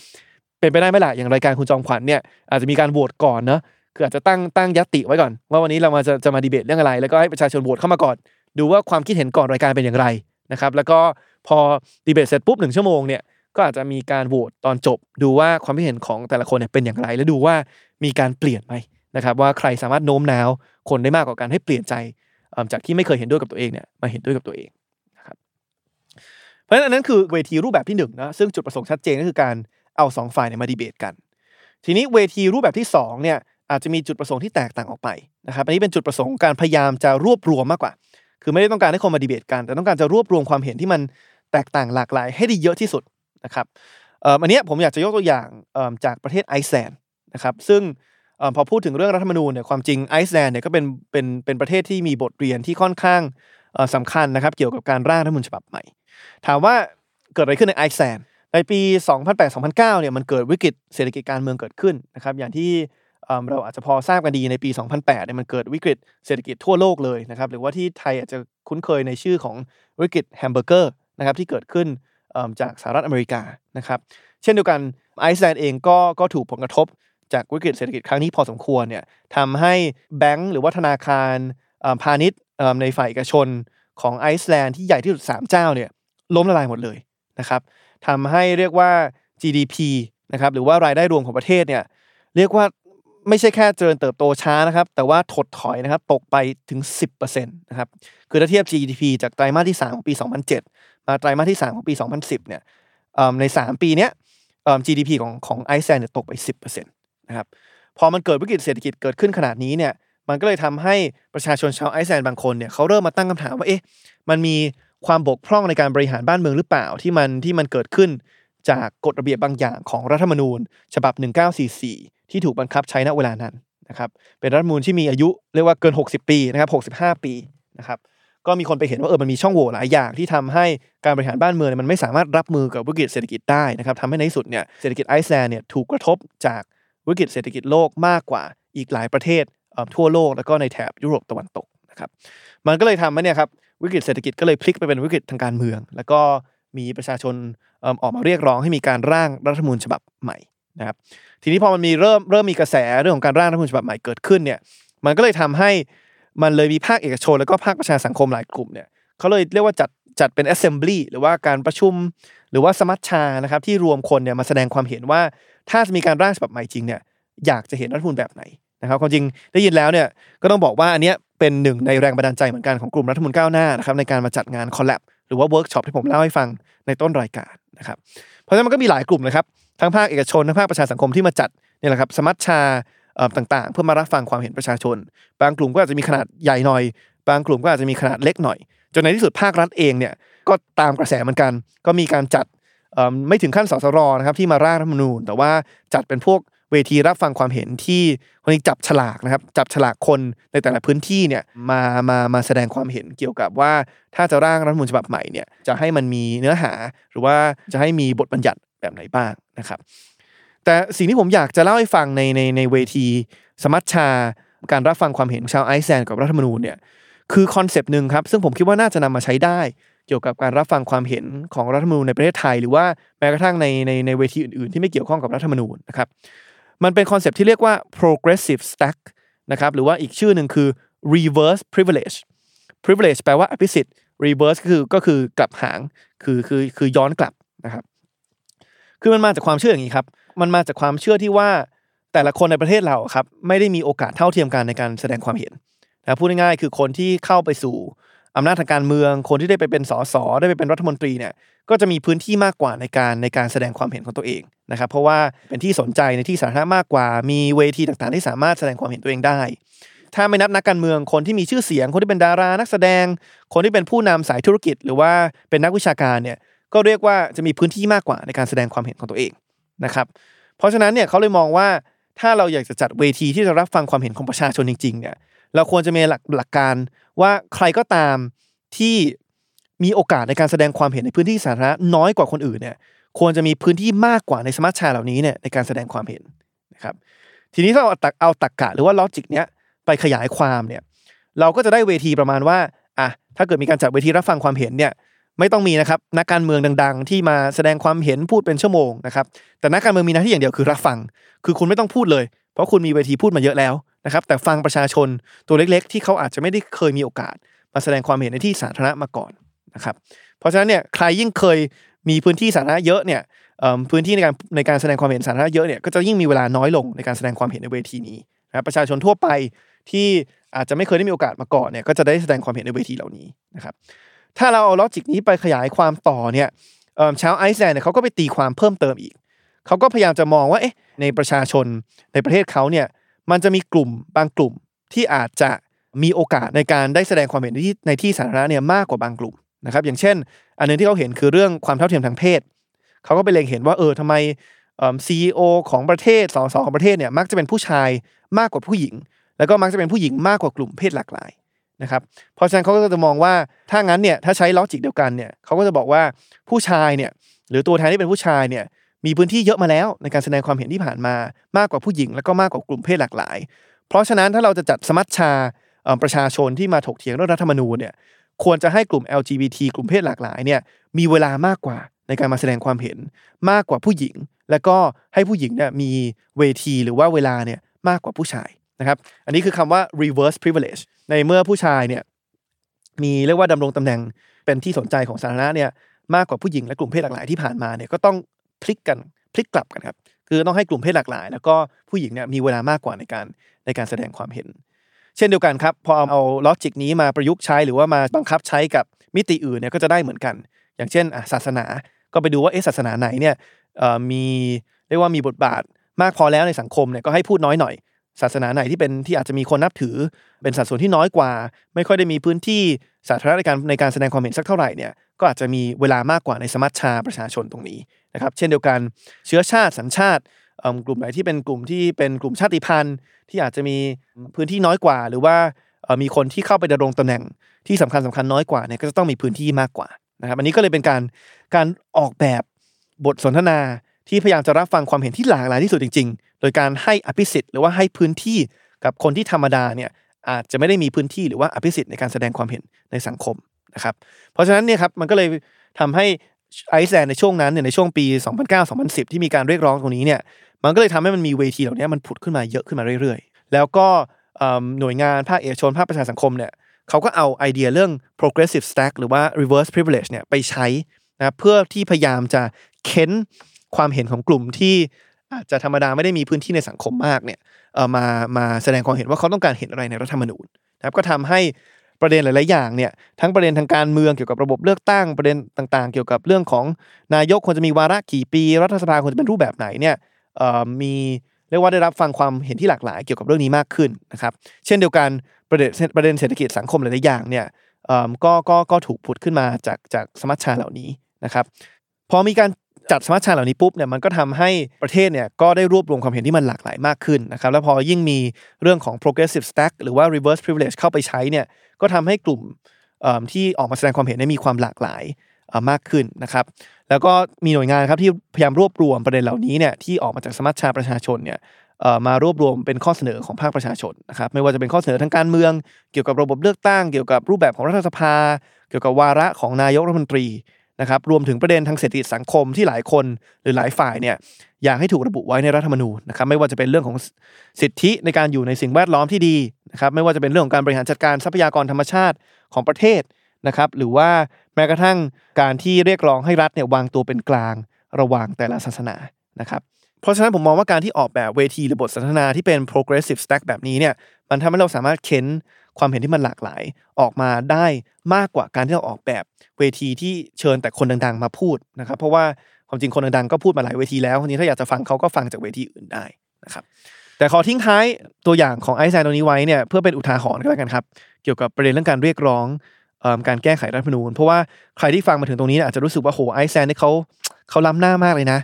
เป็นไปได้ไหมล่ะอย่างรายการคุณจอมขวัญเนี่ยอาจจะมีการโหวตก่อนเนอะคืออาจจะตั้งตั้งยติไว้ก่อน ว่าวันนี้เรามาจะจะมาดีเบตเรื่องอะไร แล้วก็ให้ประชาชนโหวตเข้ามาก่อน ดูว่าความคิดเห็นก่อนรายการเป็นอย่างไรนะครับแล้วก็พอดีเบตเสร็จปุ๊บหนึ่งชั่วโมงเนี่ยก็อาจจะมีการโหวตตอนจบ ดูว่าความคิดเห็นของแต่ละคนเนี่ยเป็นอย่างไร แล้วดูว่ามีการเปลี่ยนไหมนะครับว่าใครสามารถโน้มน้าวคนได้มากกว่าการให้เปลี่ยนใจ จากที่ไม่เคยเห็นด้วยกับตัวเองเนี่ยมาเห็นด้วยกับตัวเองนะครับเพราะฉะนั้นอันนั้นคือเวทีรูปแบบที่หนึ่งนะซึ่งจุดประสงค์ชัดเจนก็คือการเอาสองฝ่ายเนี่ยมาดีเบตกัน ทีนี้เวทีรูปแบบที่สองเนี่ยอาจจะมีจุดประสงค์ที่แตกต่างออกไปนะครับอันนี้เป็นจุดประสงค์การพยายามจะรวบรวมมากกว่า คือไม่ได้ต้องการให้คนมาดีเบตกัน แต่ต้องการจะรวบรวมความเห็นที่มันแตกต่างหลากหลาย ให้ได้เยอะที่สุดนะครับอันนี้ผมอยากจะยกตัวอย่างจากประเทศไอซ์แลนด์นะครับซึ่ง พอพูดถึงเรื่องรัฐธรรมนูญเนี่ยความจริงไอซ์แลนด์เนี่ยก็เป็นเป็นเป็นประเทศที่มีบทเรียนที่ค่อนข้างเอ่อสำคัญนะครับ เกี่ยวกับการร่างรัฐธรรมนูญฉบับใหม่ ถามว่าเกิดอะไรขึ้นในไอซ์แลนด์ในปี 2008-2009เนี่ยมันเกิดวิกฤตเศรษฐกิจการเมืองเกิดขึ้นนะครับ อย่างที่เราอาจจะพอทราบกันดีในปี 2008เนี่ยมันเกิดวิกฤตเศรษฐกิจทั่วโลกเลยนะครับหรือว่าที่ไทยอาจจะคุ้นเคยในชื่อของวิกฤตแฮมเบอร์เกอร์นะครับที่เกิดขึ้นจากสหรัฐอเมริกานะครับเช่นเดียวกันไอซ์แลนด์เองก็ก็ถูกผลกระทบ จากวิกฤตเศรษฐกิจครั้งนี้พอสมควรเนี่ยทำให้แบงก์หรือว่าธนาคารพาณิชย์ในฝ่ายเอกชนของไอซ์แลนด์ที่ใหญ่ที่สุด 3 เจ้าเนี่ยล้มละลายหมดเลยนะครับทำให้เรียกว่า GDP นะครับหรือว่ารายได้รวมของประเทศเนี่ยเรียกว่าไม่ใช่แค่เจริญเติบโตช้านะครับ แต่ว่าถดถอยนะครับตกไปถึง 10%นะครับคือถ้าเทียบ GDP จากไตรมาสที่ 3 ของปี 2007 มาไตรมาสที่ 3 ของปี 2010เนี่ยเอิ่มใน 3 ปีเนี้ย GDP ของของไอซ์แลนด์ตกไป 10%นะครับพอมันเกิดวิกฤตเศรษฐกิจเกิดขึ้นขนาดนี้เนี่ยมันก็เลยทำให้ประชาชนชาวไอซ์แลนด์บางคนเนี่ยเขาเริ่มมาตั้งคำถามว่าเอ๊ะมันมีความบกพร่องในการบริหารบ้านเมืองหรือเปล่าที่มันที่มันเกิดขึ้นจากกฎระเบียบบางอย่างของรัฐธรรมนูญ ฉบับ 1944 ที่ถูกบังคับใช้ณเวลานั้นนะครับเป็นรัฐธรรมนูญที่มีอายุเรียกว่าเกิน 60 ปีนะครับ65 ปีนะครับก็มีคนไปเห็นว่าเออมันมีช่องโหว่หลายอย่างที่ทำให้การบริหารบ้านเมืองมันไม่สามารถรับมือกับวิกฤตเศรษฐกิจได้นะครับทำให้ในที่สุดเนี่ยเศรษฐกิจไอซ์แลนด์เนี่ยถูกกระทบจาก วิกฤตเศรษฐกิจโลกมากกว่าอีกหลายประเทศเทั่วโลกแล้วก็ในแถบยุโรปตะวันตกนะครับมันก็เลยทำให้เนี่ยครับวิกฤตเศรษฐกิจก็เลยพลิกไปเป็นวิกฤตทางการเมือง แล้วก็มีประชาชนออกมาเรียกร้องให้มีการร่างรัฐธรรมนูญฉบับใหม่นะครับทีนี้พอมันมีเริ่มเริ่มมีกระแสเรื่องของการร่างรัฐธรรมนูญฉบับใหม่เกิดขึ้นเนี่ยมันก็เลยทำให้มันเลยมีภาคเอกชน แล้วก็ภาคประชาสังคมหลายกลุ่มเนี่ยเขาเลยเรียกว่าจัดจัดเป็น assembly หรือว่าการประชุม หรือว่าสมัชชานะครับที่รวมคนเนี่ยมาแสดงความเห็นว่าถ้าจะมีการร่างฉบับใหม่จริงเนี่ยอยากจะเห็นรัฐธรรมนูญแบบไหนนะครับความจริงได้ยินแล้วเนี่ยก็ต้องบอกว่าอันเนี้ยเป็นหนึ่งในแรงบันดาลใจเหมือนกันของกลุ่มรัฐธรรมนูญก้าวหน้านะครับในการมาจัดงาน collab หรือว่าเวิร์กช็อปที่ผมเล่าให้ฟังในต้นรายการนะครับเพราะฉะนั้นมันก็มีหลายกลุ่มนะครับทั้งภาคเอกชนทั้งภาคประชาสังคมที่มาจัดเนี่ยแหละครับสมัชชาต่างๆ เพื่อมารับฟังความเห็นประชาชน บางกลุ่มก็อาจจะมีขนาดใหญ่หน่อย บางกลุ่มก็อาจจะมีขนาดเล็กหน่อย จนในที่สุดภาครัฐเองเนี่ย ก็ตามกระแสเหมือนกัน ก็มีการจัดไม่ถึงขั้นสสรนะครับที่มาร่างรัฐธรรมนูญ แต่ว่าจัดเป็นพวกเวทีรับฟังความเห็นที่คนนี้จับฉลากนะครับ จับฉลากคนในแต่ละพื้นที่เนี่ยมามามาแสดงความเห็นเกี่ยวกับว่า ถ้าจะร่างรัฐมนูญฉบับใหม่เนี่ยจะให้มันมีเนื้อหา หรือว่าจะให้มีบทบัญญัติแบบไหนบ้างนะครับ แต่สิ่งที่ผมอยากจะเล่าให้ฟังในในในเวที สมัชชา การรับฟังความเห็นชาวไอซ์แลนด์กับรัฐธรรมนูญเนี่ยคือคอนเซปต์หนึ่งครับซึ่งผมคิดว่าน่าจะนำมาใช้ได้ เกี่ยวกับการรับฟังความเห็นของรัฐธรรมนูญในประเทศไทย หรือว่าแม้กระทั่งในในในเวทีอื่นๆ ที่ไม่เกี่ยวข้องกับรัฐธรรมนูญนะครับมันเป็นคอนเซปต์ที่เรียกว่า progressive stack นะครับหรือว่าอีกชื่อหนึ่งคือ reverse privilege privilege แปลว่าอภิสิทธิ์ reverse ก็คือก็คือกลับหางคือคือคือย้อนกลับนะครับคือมันมาจากความเชื่ออย่างนี้ครับ มันมาจากความเชื่อที่ว่าแต่ละคนในประเทศเราครับไม่ได้มีโอกาสเท่าเทียมกันในการแสดงความเห็นนะพูดง่ายๆคือคนที่เข้าไปสู่ อำนาจทางการเมือง คนที่ได้ไปเป็นสสได้ไปเป็นรัฐมนตรีเนี่ยก็จะมีพื้นที่มากกว่าในการในการแสดงความเห็นของตัวเองนะครับเพราะว่าเป็นที่สนใจในที่สาธารณะมากกว่า มีเวทีต่างๆ ที่สามารถแสดงความเห็นตัวเองได้ ถ้าไม่นับนักการเมืองคนที่มีชื่อเสียง คนที่เป็นดารานักแสดง คนที่เป็นผู้นำสายธุรกิจ หรือว่าเป็นนักวิชาการเนี่ยก็เรียกว่าจะมีพื้นที่มากกว่าในการแสดงความเห็นของตัวเองนะครับเพราะฉะนั้นเนี่ยเขาเลยมองว่าถ้าเราอยากจะจัดเวทีที่จะรับฟังความเห็นของประชาชนจริงๆเนี่ยเราควรจะมีหลักหลักการ ว่าใครก็ตามที่มีโอกาสในการแสดงความเห็นในพื้นที่สาธารณะน้อยกว่าคนอื่นเนี่ยควรจะมีพื้นที่มากกว่าในสมาร์ทชาเหล่านี้เนี่ยในการแสดงความเห็นนะครับทีนี้ถ้าเอาตรรกะเอาตรรกะหรือว่า logic เนี้ยไปขยายความเนี่ยเราก็จะได้เวทีประมาณว่าอะถ้าเกิดมีการจัดเวทีรับฟังความเห็นเนี่ยไม่ต้องมีนะครับนักการเมืองดัง ๆ ที่มาแสดงความเห็นพูดเป็นชั่วโมงนะครับแต่นักการเมืองมีหน้าที่อย่างเดียวคือรับฟัง คือคุณไม่ต้องพูดเลย เพราะคุณมีเวทีพูดมาเยอะแล้ว นะครับแต่ฟังประชาชนตัวเล็กๆ ที่เขาอาจจะไม่ได้เคยมีโอกาส มาแสดงความเห็นในที่สาธารณะมาก่อนนะครับเพราะฉะนั้นเนี่ยใครยิ่งเคยมีพื้นที่สาธารณะเยอะเนี่ยพื้นที่ในการในการแสดงความเห็นสาธารณะเยอะเนี่ยก็จะยิ่งมีเวลาน้อยลงในการแสดงความเห็นในเวทีนี้นะรประชาชนทั่วไปที่อาจจะไม่เคยได้มีโอกาสมาก่อนเนี่ยก็จะได้แสดงความเห็นในเวทีเหล่านี้นะครับถ้าเราเอาลอจิกนี้ไปขยายความต่อเนี่ยชาวไอซ์แลนด์เนี่ยเขาก็ไปตีความเพิ่มเติมอีก เขาก็พยายามจะมองว่าเอ๊ะในประชาชนในประเทศเขาเนี่ย มันจะมีกลุ่มบางกลุ่มที่อาจจะมีโอกาสในการได้แสดงความเห็นในที่ในที่สาธารณะเนี่ยมากกว่าบางกลุ่มนะครับ อย่างเช่น อันหนึงที่เขาเห็นคือเรื่องความเท่าเทียมทางเพศเขาก็ไปเล็งเห็นว่าเออทำไมซีอีโอของประเทศสสของประเทศเนี่ยมักจะเป็นผู้ชายมากกว่าผู้หญิง แล้วก็มักจะเป็นผู้หญิงมากกว่ากลุ่มเพศหลากหลายนะครับเพราะฉะนั้นเขาก็จะมองว่าถ้างั้นเนี่ยถ้าใช้ลอจิกเดียวกันเนี่ยเขาก็จะบอกว่าผู้ชายเนี่ยหรือตัวแทนที่เป็นผู้ชายเนี่ย มีพื้นที่เยอะมาแล้วในการแสดงความเห็นที่ผ่านมามากกว่าผู้หญิง แล้วก็มากกว่ากลุ่มเพศหลากหลาย เพราะฉะนั้นถ้าเราจะจัดสมัชชาประชาชนที่มาถกเถียงเรื่องรัฐธรรมนูญเนี่ยควรจะให้กลุ่ม LGBT กลุ่มเพศหลากหลายเนี่ยมีเวลามากกว่าในการมาแสดงความเห็นมากกว่าผู้หญิง แล้วก็ให้ผู้หญิงเนี่ยมีเวทีหรือว่าเวลาเนี่ยมากกว่าผู้ชายนะครับอันนี้คือคำว่า reverse privilege ในเมื่อผู้ชายเนี่ยมีเรียกว่าดำรงตำแหน่งเป็นที่สนใจของสาธารณะเนี่ยมากกว่าผู้หญิงและกลุ่มเพศหลากหลายที่ผ่านมาเนี่ยก็ต้อง พลิกกันพลิกกลับกันครับคือต้องให้กลุ่มเพศหลากหลาย แล้วก็ผู้หญิงเนี่ยมีเวลามากกว่าในการในการแสดงความเห็น เช่นเดียวกันครับพอเอาลอจิกนี้มาประยุกต์ใช้หรือว่ามาบังคับใช้กับมิติอื่นเนี่ยก็จะได้เหมือนกัน อย่างเช่นศาสนาก็ไปดูว่าเอะศาสนาไหนเนี่ยมีเรียกว่ามีบทบาทมากพอแล้วในสังคมเนี่ยก็ให้พูดน้อยหน่อย ศาสนาไหนที่เป็นที่อาจจะมีคนนับถือ เป็นสัดส่วนที่น้อยกว่า ไม่ค่อยได้มีพื้นที่สาธารณะในการในการแสดงความเห็นสักเท่าไหร่เนี่ยก็อาจจะมีเวลามากกว่าในสมัชชาประชาชนตรงนี้นะครับเช่นเดียวกันเชื้อชาติสัญชาติเอิ่มกลุ่มไหนที่เป็นกลุ่มที่เป็นกลุ่มชาติพันธุ์ ที่อาจจะมีพื้นที่น้อยกว่า หรือว่าเอ่อมีคนที่เข้าไปดำรงตำแหน่งที่สำคัญสำคัญน้อยกว่าเนี่ยก็จะต้องมีพื้นที่มากกว่านะครับอันนี้ก็เลยเป็นการการออกแบบบทสนทนาที่พยายามจะรับฟังความเห็นที่หลากหลายที่สุดจริง ๆ โดยการให้อภิสิทธิ์หรือว่าให้พื้นที่กับคนที่ธรรมดาเนี่ยอาจจะไม่ได้มีพื้นที่หรือว่าอภิสิทธิ์ในการแสดงความเห็นในสังคมนะครับเพราะฉะนั้นเนี่ยครับมันก็เลยทำให้ ไอซ์แลนด์ในช่วงนั้นเนี่ยในช่วงปี 2009-2010 ที่มีการเรียกร้องตรงนี้เนี่ยมันก็เลยทำให้มันมีเวทีเหล่านี้มันผุดขึ้นมาเยอะขึ้นมาเรื่อยๆ แล้วก็หน่วยงานภาคเอกชนภาคประชาสังคมเนี่ยเขาก็เอาไอเดียเรื่อง progressive stack หรือว่า reverse privilege เนี่ยไปใช้นะเพื่อที่พยายามจะเค้นความเห็นของกลุ่มที่อาจจะธรรมดาไม่ได้มีพื้นที่ในสังคมมากเนี่ยเออมามาแสดงความเห็นว่าเขาต้องการเห็นอะไรในรัฐธรรมนูญนะครับก็ทำให้ ประเด็นหลาย ๆ อย่างเนี่ยทั้งประเด็นทางการเมืองเกี่ยวกับระบบเลือกตั้งประเด็นต่าง ๆ เกี่ยวกับเรื่องของนายกควรจะมีวาระกี่ปี รัฐสภาควรจะเป็นรูปแบบไหนเนี่ยมีเรียกว่าได้รับฟังความเห็นที่หลากหลายเกี่ยวกับเรื่องนี้มากขึ้นนะครับ เช่นเดียวกันประเด็นประเด็นเศรษฐกิจสังคมหลาย ๆ อย่างเนี่ยก็ก็ก็ถูกผุดขึ้นมาจากจากสมัชชาเหล่านี้นะครับ พอมีการ จัดสมัชชาเหล่านี้ปุ๊บเนี่ยมันก็ทำให้ประเทศเนี่ยก็ได้รวบรวมความเห็นที่มันหลากหลายมากขึ้นนะครับแล้วพอยิ่งมีเรื่องของ progressive stack หรือว่า reverse privilege เข้าไปใช้เนี่ยก็ทำให้กลุ่มที่ออกมาแสดงความเห็นเนี่ยมีความหลากหลายมากขึ้นนะครับ แล้วก็มีหน่วยงานครับที่พยายามรวบรวมประเด็นเหล่านี้เนี่ยที่ออกมาจากสมัชชาประชาชนเนี่ยมารวบรวมเป็นข้อเสนอของภาคประชาชนนะครับไม่ว่าจะเป็นข้อเสนอทางการเมือง เกี่ยวกับระบบเลือกตั้ง เกี่ยวกับรูปแบบของรัฐสภา เกี่ยวกับวาระของนายกรัฐมนตรี นะครับรวมถึงประเด็นทางเศรษฐกิจสังคมที่หลายคนหรือหลายฝ่ายเนี่ยอยากให้ถูกระบุไว้ในรัฐธรรมนูญนะครับไม่ว่าจะเป็นเรื่องของสิทธิในการอยู่ในสิ่งแวดล้อมที่ดีนะครับไม่ว่าจะเป็นเรื่องของการบริหารจัดการทรัพยากรธรรมชาติของประเทศนะครับหรือว่าแม้กระทั่งการที่เรียกร้องให้รัฐเนี่ยวางตัวเป็นกลางระหว่างแต่ละศาสนานะครับเพราะฉะนั้นผมมองว่าการที่ออกแบบเวทีหรือบทสนทนาที่เป็น progressive stack แบบนี้เนี่ยมันทำให้เราสามารถเค้น ความเห็นที่มันหลากหลายออกมาได้มากกว่าการที่เราออกแบบเวทีที่เชิญแต่คนดัง ๆ มาพูดนะครับเพราะว่าความจริงคนดังๆก็พูดมาหลายเวทีแล้วทีนี้ถ้าอยากจะฟังเขาก็ฟังจากเวทีอื่นได้นะครับแต่ขอทิ้งท้ายตัวอย่างของไอซ์แซนตรงนี้ไว้เนี่ยเพื่อเป็นอุทาหรณ์ก็แล้วกันครับ เกี่ยวกับประเด็นเรื่องการเรียกร้องเอิ่มการแก้ไขรัฐธรรมนูญเพราะว่าใครที่ฟังมาถึงตรงนี้อาจจะรู้สึกว่าโหไอซ์แลนนี่เขาเขาล้ำหน้ามากเลยนะ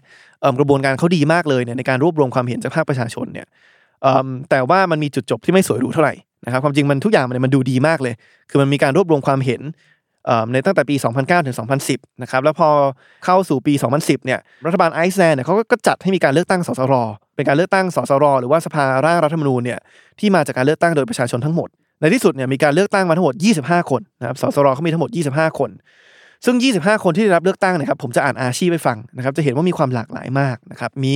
กระบวนการเขาดีมากเลยเนี่ยในการรวบรวมความเห็นจากภาคประชาชนเนี่ยแต่ว่ามันมีจุดจบที่ไม่สวยหรูเท่าไหร่ นะครับความจริงมันทุกอย่างมันมันดูดีมากเลย คือมันมีการรวบรวมความเห็นในตั้งแต่ปี 2009 ถึง 2010 นะครับ แล้วพอเข้าสู่ปี 2010 เนี่ย รัฐบาลไอซ์แลนด์เนี่ยเขาก็จัดให้มีการเลือกตั้งสสร เป็นการเลือกตั้งสสร หรือว่าสภาร่างรัฐธรรมนูญเนี่ย ที่มาจากการเลือกตั้งโดยประชาชนทั้งหมด ในที่สุดเนี่ยมีการเลือกตั้งมาทั้งหมด 25 คนนะครับ สสรเขามีทั้งหมด 25 คน ซึ่ง 25 คนที่ได้รับเลือกตั้งเนะครับ ผมจะอ่านอาชีพไปฟังนะครับ จะเห็นว่ามีความหลากหลายมากนะครับ มี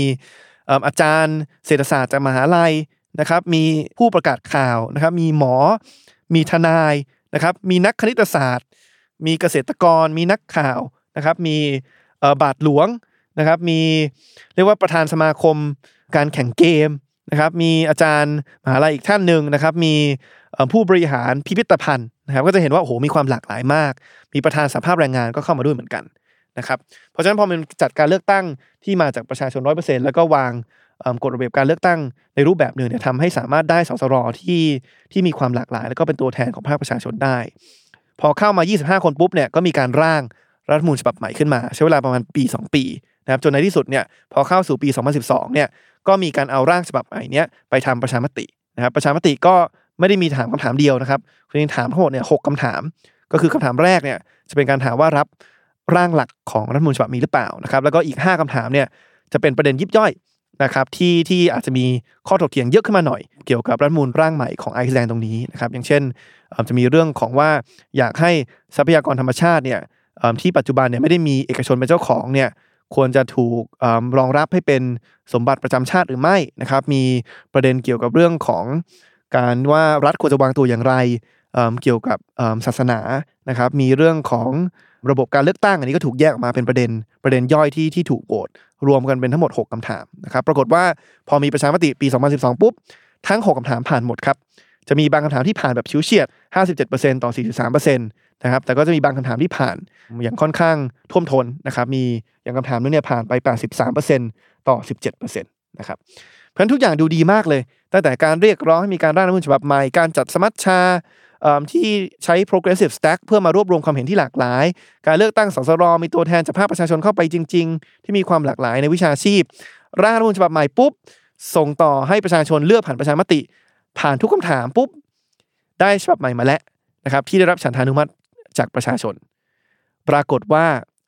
อาจารย์เศรษฐศาสตร์จากมหาลัย นะครับมีผู้ประกาศข่าวนะครับมีหมอ มีทนายนะครับมีนักคณิตศาสตร์ มีเกษตรกร มีนักข่าวนะครับมีบาทหลวงนะครับมีเรียกว่าประธานสมาคมการแข่งเกมนะครับมีอาจารย์มหาลัยอีกท่านหนึ่งนะครับมีผู้บริหารพิพิธภัณฑ์นะครับก็จะเห็นว่าโอ้โหมีความหลากหลายมาก มีประธานสภาพแรงงานก็เข้ามาด้วยเหมือนกันนะครับเพราะฉะนั้นพอมันจัดการเลือกตั้งที่มาจากประชาชนร้อยเปอร์เซ็นต์แล้วก็วาง กฎระเบียบการเลือกตั้งในรูปแบบหนึ่งเนี่ยทำให้สามารถได้สสรที่ที่มีความหลากหลาย แล้วก็เป็นตัวแทนของภาคประชาชนได้ พอเข้ามา 25 คนปุ๊บเนี่ยก็มีการร่างรัฐมนูญฉบับใหม่ขึ้นมา ใช้เวลาประมาณปี 2 ปีนะครับจนในที่สุดเนี่ยพอเข้าสู่ปี 2012เนี่ยก็มีการเอาร่างฉบับใหม่เนี้ยไปทำประชามตินะครับประชามติก็ไม่ได้มีถามคำถามเดียวนะครับคือถามทั้งหมดเนี่ยหกคำถาม ก็คือคำถามแรกเนี่ยจะเป็นการถามว่ารับร่างหลักของรัฐมนูญฉบับนี้หรือเปล่านะครับแล้วก็อีก 5คำถามเนี่ยจะเป็นประเด็นยิบย่อย นะครับที่ที่อาจจะมีข้อถกเถียงเยอะขึ้นมาหน่อย เกี่ยวกับรัฐมนูญร่างใหม่ของไอซ์แลนด์ตรงนี้นะครับอย่างเช่นจะมีเรื่องของว่าอยากให้ทรัพยากรธรรมชาติเนี่ยที่ปัจจุบันเนี่ยไม่ได้มีเอกชนเป็นเจ้าของเนี่ยควรจะถูกรองรับให้เป็นสมบัติประจำชาติหรือไม่นะครับมีประเด็นเกี่ยวกับเรื่องของการว่ารัฐควรจะวางตัวอย่างไรเกี่ยวกับศาสนานะครับมีเรื่องของระบบการเลือกตั้งอันนี้ก็ถูกแยกออกมาเป็นประเด็นประเด็นย่อยที่ที่ถูกโหวต รวมกันเป็นทั้งหมด 6คำถามนะครับปรากฏว่าพอมีประชามติปี 2012 ปุ๊บ ทั้ง 6คำถามผ่านหมดครับ จะมีบางคำถามที่ผ่านแบบชิวเฉียด 57%ต่อ 43%นะครับแต่ก็จะมีบางคำถามที่ผ่านอย่างค่อนข้างท่วมท้นนะครับมีอย่างคำถามนึงเนี่ยผ่านไป 83%ต่อ 17%นะครับเพราะฉะนั้นทุกอย่างดูดีมากเลย ตั้งแต่การเรียกร้องให้มีการร่างรัฐมนูญฉบับใหม่การจัดสมัชชา ที่ใช้ progressive stack เพื่อมารวบรวมความเห็นที่หลากหลาย การเลือกตั้งสสรมีตัวแทนจากภาคประชาชนเข้าไปจริง ๆ ที่มีความหลากหลายในวิชาชีพ ร่างรัฐมนูญฉบับใหม่ปุ๊บ ส่งต่อให้ประชาชนเลือกผ่านประชามติ ผ่านทุกคำถามปุ๊บ ได้ฉบับใหม่มาแล้วนะครับที่ได้รับฉันทานุมัติจากประชาชน ปรากฏว่า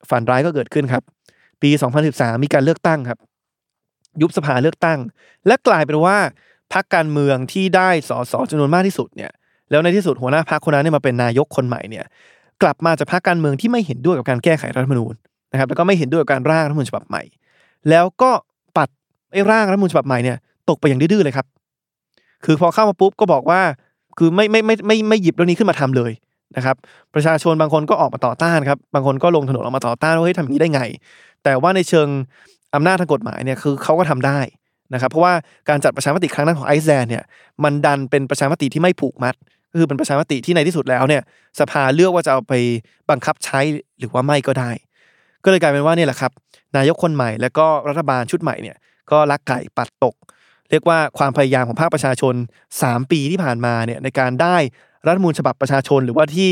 ฝันร้ายก็เกิดขึ้นครับ ปี 2013 มีการเลือกตั้งครับ ยุบสภาเลือกตั้ง และกลายเป็นว่าพรรคการเมืองที่ได้สสจำนวนมากที่สุดเนี่ย แล้วในที่สุดหัวหน้าพรรคคนนั้นเนี่ยมาเป็นนายกคนใหม่เนี่ยกลับมาจากพรรคการเมืองที่ไม่เห็นด้วยกับการแก้ไขรัฐธรรมนูญนะครับแล้วก็ไม่เห็นด้วยกับการร่างรัฐธรรมนูญฉบับใหม่ แล้วก็ปัดไอ้ร่างรัฐธรรมนูญฉบับใหม่เนี่ยตกไปอย่างดื้อเลยครับ คือพอเข้ามาปุ๊บก็บอกว่าคือไม่ไม่ไม่ไม่ไม่หยิบเรื่องนี้ขึ้นมาทำเลยนะครับ ประชาชนบางคนก็ออกมาต่อต้านครับ บางคนก็ลงถนนออกมาต่อต้านว่าเฮ้ยทำอย่างนี้ได้ไง แต่ว่าในเชิงอำนาจทางกฎหมายเนี่ยคือเขาก็ทำได้นะครับ เพราะว่าการจัดประชามติครั้งนั้นของไอซ์แลนด์เนี่ยมันดันเป็นประชามติที่ไม่ผูกมัด คือเป็นประชามติที่ในที่สุดแล้วเนี่ย สภาเลือกว่าจะเอาไปบังคับใช้หรือว่าไม่ก็ได้ ก็เลยกลายเป็นว่าเนี่ยแหละครับ นายกคนใหม่แล้วก็รัฐบาลชุดใหม่เนี่ย ก็ลักไก่ปัดตก เรียกว่าความพยายามของภาคประชาชน 3 ปีที่ผ่านมาเนี่ยในการได้รัฐมนูญฉบับประชาชน หรือว่าที่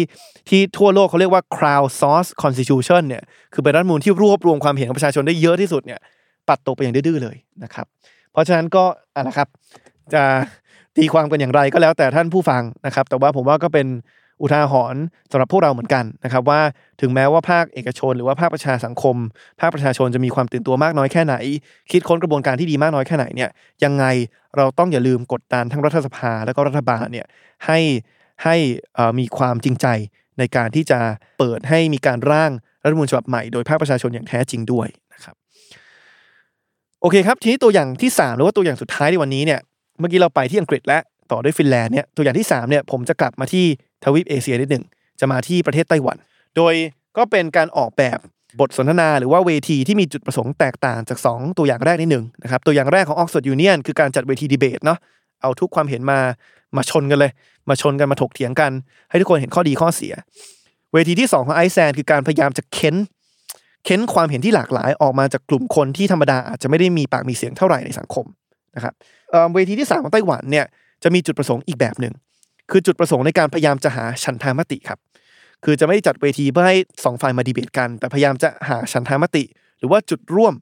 ที่ทั่วโลกเขาเรียกว่า crowd source constitution เนี่ยคือเป็นรัฐมนูญที่รวบรวมความเห็นของประชาชนได้เยอะที่สุดเนี่ยปัดตกไปอย่างดื้อเลยนะครับ เพราะฉะนั้นก็อะนะครับจะ ตีความกันอย่างไรก็แล้วแต่ท่านผู้ฟังนะครับ แต่ว่าผมว่าก็เป็นอุทาหรณ์สำหรับพวกเราเหมือนกันนะครับ ว่าถึงแม้ว่าภาคเอกชน หรือว่าภาคประชาสังคม ภาคประชาชนจะมีความตื่นตัวมากน้อยแค่ไหน คิดค้นกระบวนการที่ดีมากน้อยแค่ไหนเนี่ยยังไงเราต้องอย่าลืมกดดันทั้งรัฐสภาแล้วก็รัฐบาลเนี่ยให้ให้มีความจริงใจในการที่จะเปิดให้มีการร่างรัฐมนูญฉบับใหม่โดยภาคประชาชนอย่างแท้จริงด้วยนะครับโอเคครับทีนี้ตัวอย่างที่ 3 หรือว่าตัวอย่างสุดท้ายในวันนี้เนี่ย เมื่อกี้เราไปที่อังกฤษและต่อด้วยฟินแลนด์เนี่ยตัวอย่างที่3เนี่ยผมจะกลับมาที่ทวีปเอเชียนิดหนึ่งจะมาที่ประเทศไต้หวัน โดยก็เป็นการออกแบบบทสนทนาหรือว่าเวทีที่มีจุดประสงค์แตกต่างจาก 2 ตัวอย่างแรกนิดหนึ่งนะครับตัวอย่างแรกของ Oxford Union คือการจัดเวทีดีเบตเนาะเอาทุกความเห็นมามาชนกันเลย มาชนกันมาถกเถียงกัน ให้ทุกคนเห็นข้อดีข้อเสีย เวทีที่ 2 ของไอซ์แลนด์คือการพยายามจะเค้นเค้นความเห็นที่หลากหลายออกมาจากกลุ่มคนที่ธรรมดาอาจจะไม่ได้มีปากมีเสียงเท่าไหร่ในสังคม นะครับเวทีที่ 3 ของไต้หวันเนี่ยจะมีจุดประสงค์อีกแบบหนึ่งคือจุดประสงค์ในการพยายามจะหาฉันทามติครับ คือจะไม่ได้จัดเวทีเพื่อให้สองฝ่ายมาดีเบตกัน แต่พยายามจะหาฉันทามติ หรือว่าจุดร่วม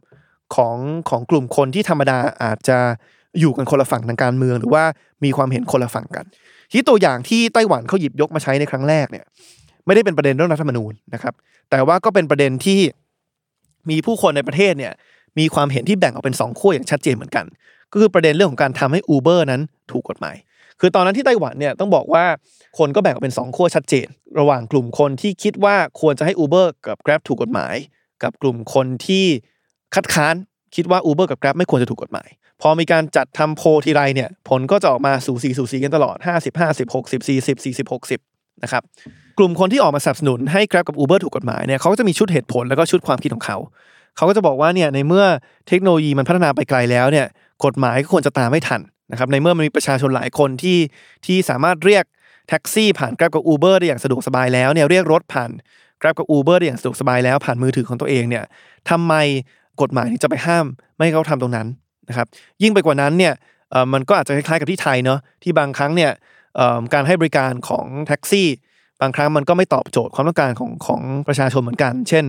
ของของกลุ่มคนที่ธรรมดาอาจจะอยู่กันคนละฝั่งทางการเมือง หรือว่ามีความเห็นคนละฝั่งกัน ที่ตัวอย่างที่ไต้หวันเขาหยิบยกมาใช้ในครั้งแรกเนี่ยไม่ได้เป็นประเด็นเรื่องรัฐธรรมนูญนะครับ แต่ว่าก็เป็นประเด็นที่มีผู้คนในประเทศเนี่ยมีความเห็นที่แบ่งออกเป็นสองขั้วอย่างชัดเจนเหมือนกัน ก็คือประเด็นเรื่องของการทำให้ Uber นั้นถูกกฎหมาย คือตอนนั้นที่ไต้หวันเนี่ยต้องบอกว่าคนก็แบ่งออกเป็นสองขั้วชัดเจน ระหว่างกลุ่มคนที่คิดว่าควรจะให้ Uber กับ Grab ถูกกฎหมาย กับกลุ่มคนที่คัดค้านคิดว่า Uber กับ Grab ไม่ควรจะถูกกฎหมาย พอมีการจัดทำโพลทีไรเนี่ยผลก็จะออกมาสูสีสูสีกันตลอด 50 50 60 40 40 60นะครับกลุ่มคนที่ออกมาสนับสนุนให้ Grab กับ Uber ถูกกฎหมายเนี่ยเขาก็จะมีชุดเหตุผลแล้วก็ชุดความคิดของเขา เขาก็จะบอกว่าเนี่ยในเมื่อเทคโนโลยีมันพัฒนาไปไกลแล้วเนี่ย กฎหมายก็ควรจะตามไม่ทันนะครับในเมื่อมันมีประชาชนหลายคนที่ที่สามารถเรียกแท็กซี่ผ่าน Grab กับ Uber ได้อย่างสะดวกสบายแล้วเนี่ยเรียกรถผ่าน Grab กับ Uber ได้อย่างสะดวกสบายแล้วผ่านมือถือของตัวเองเนี่ยทำไมกฎหมายถึงจะไปห้าม ไม่ให้เขาทำตรงนั้นนะครับยิ่งไปกว่านั้นเนี่ยมันก็อาจจะคล้ายๆกับที่ไทยเนาะที่บางครั้งเนี่ยการให้บริการของแท็กซี่ บางครั้งมันก็ไม่ตอบโจทย์ความต้องการของของประชาชนเหมือนกัน เช่น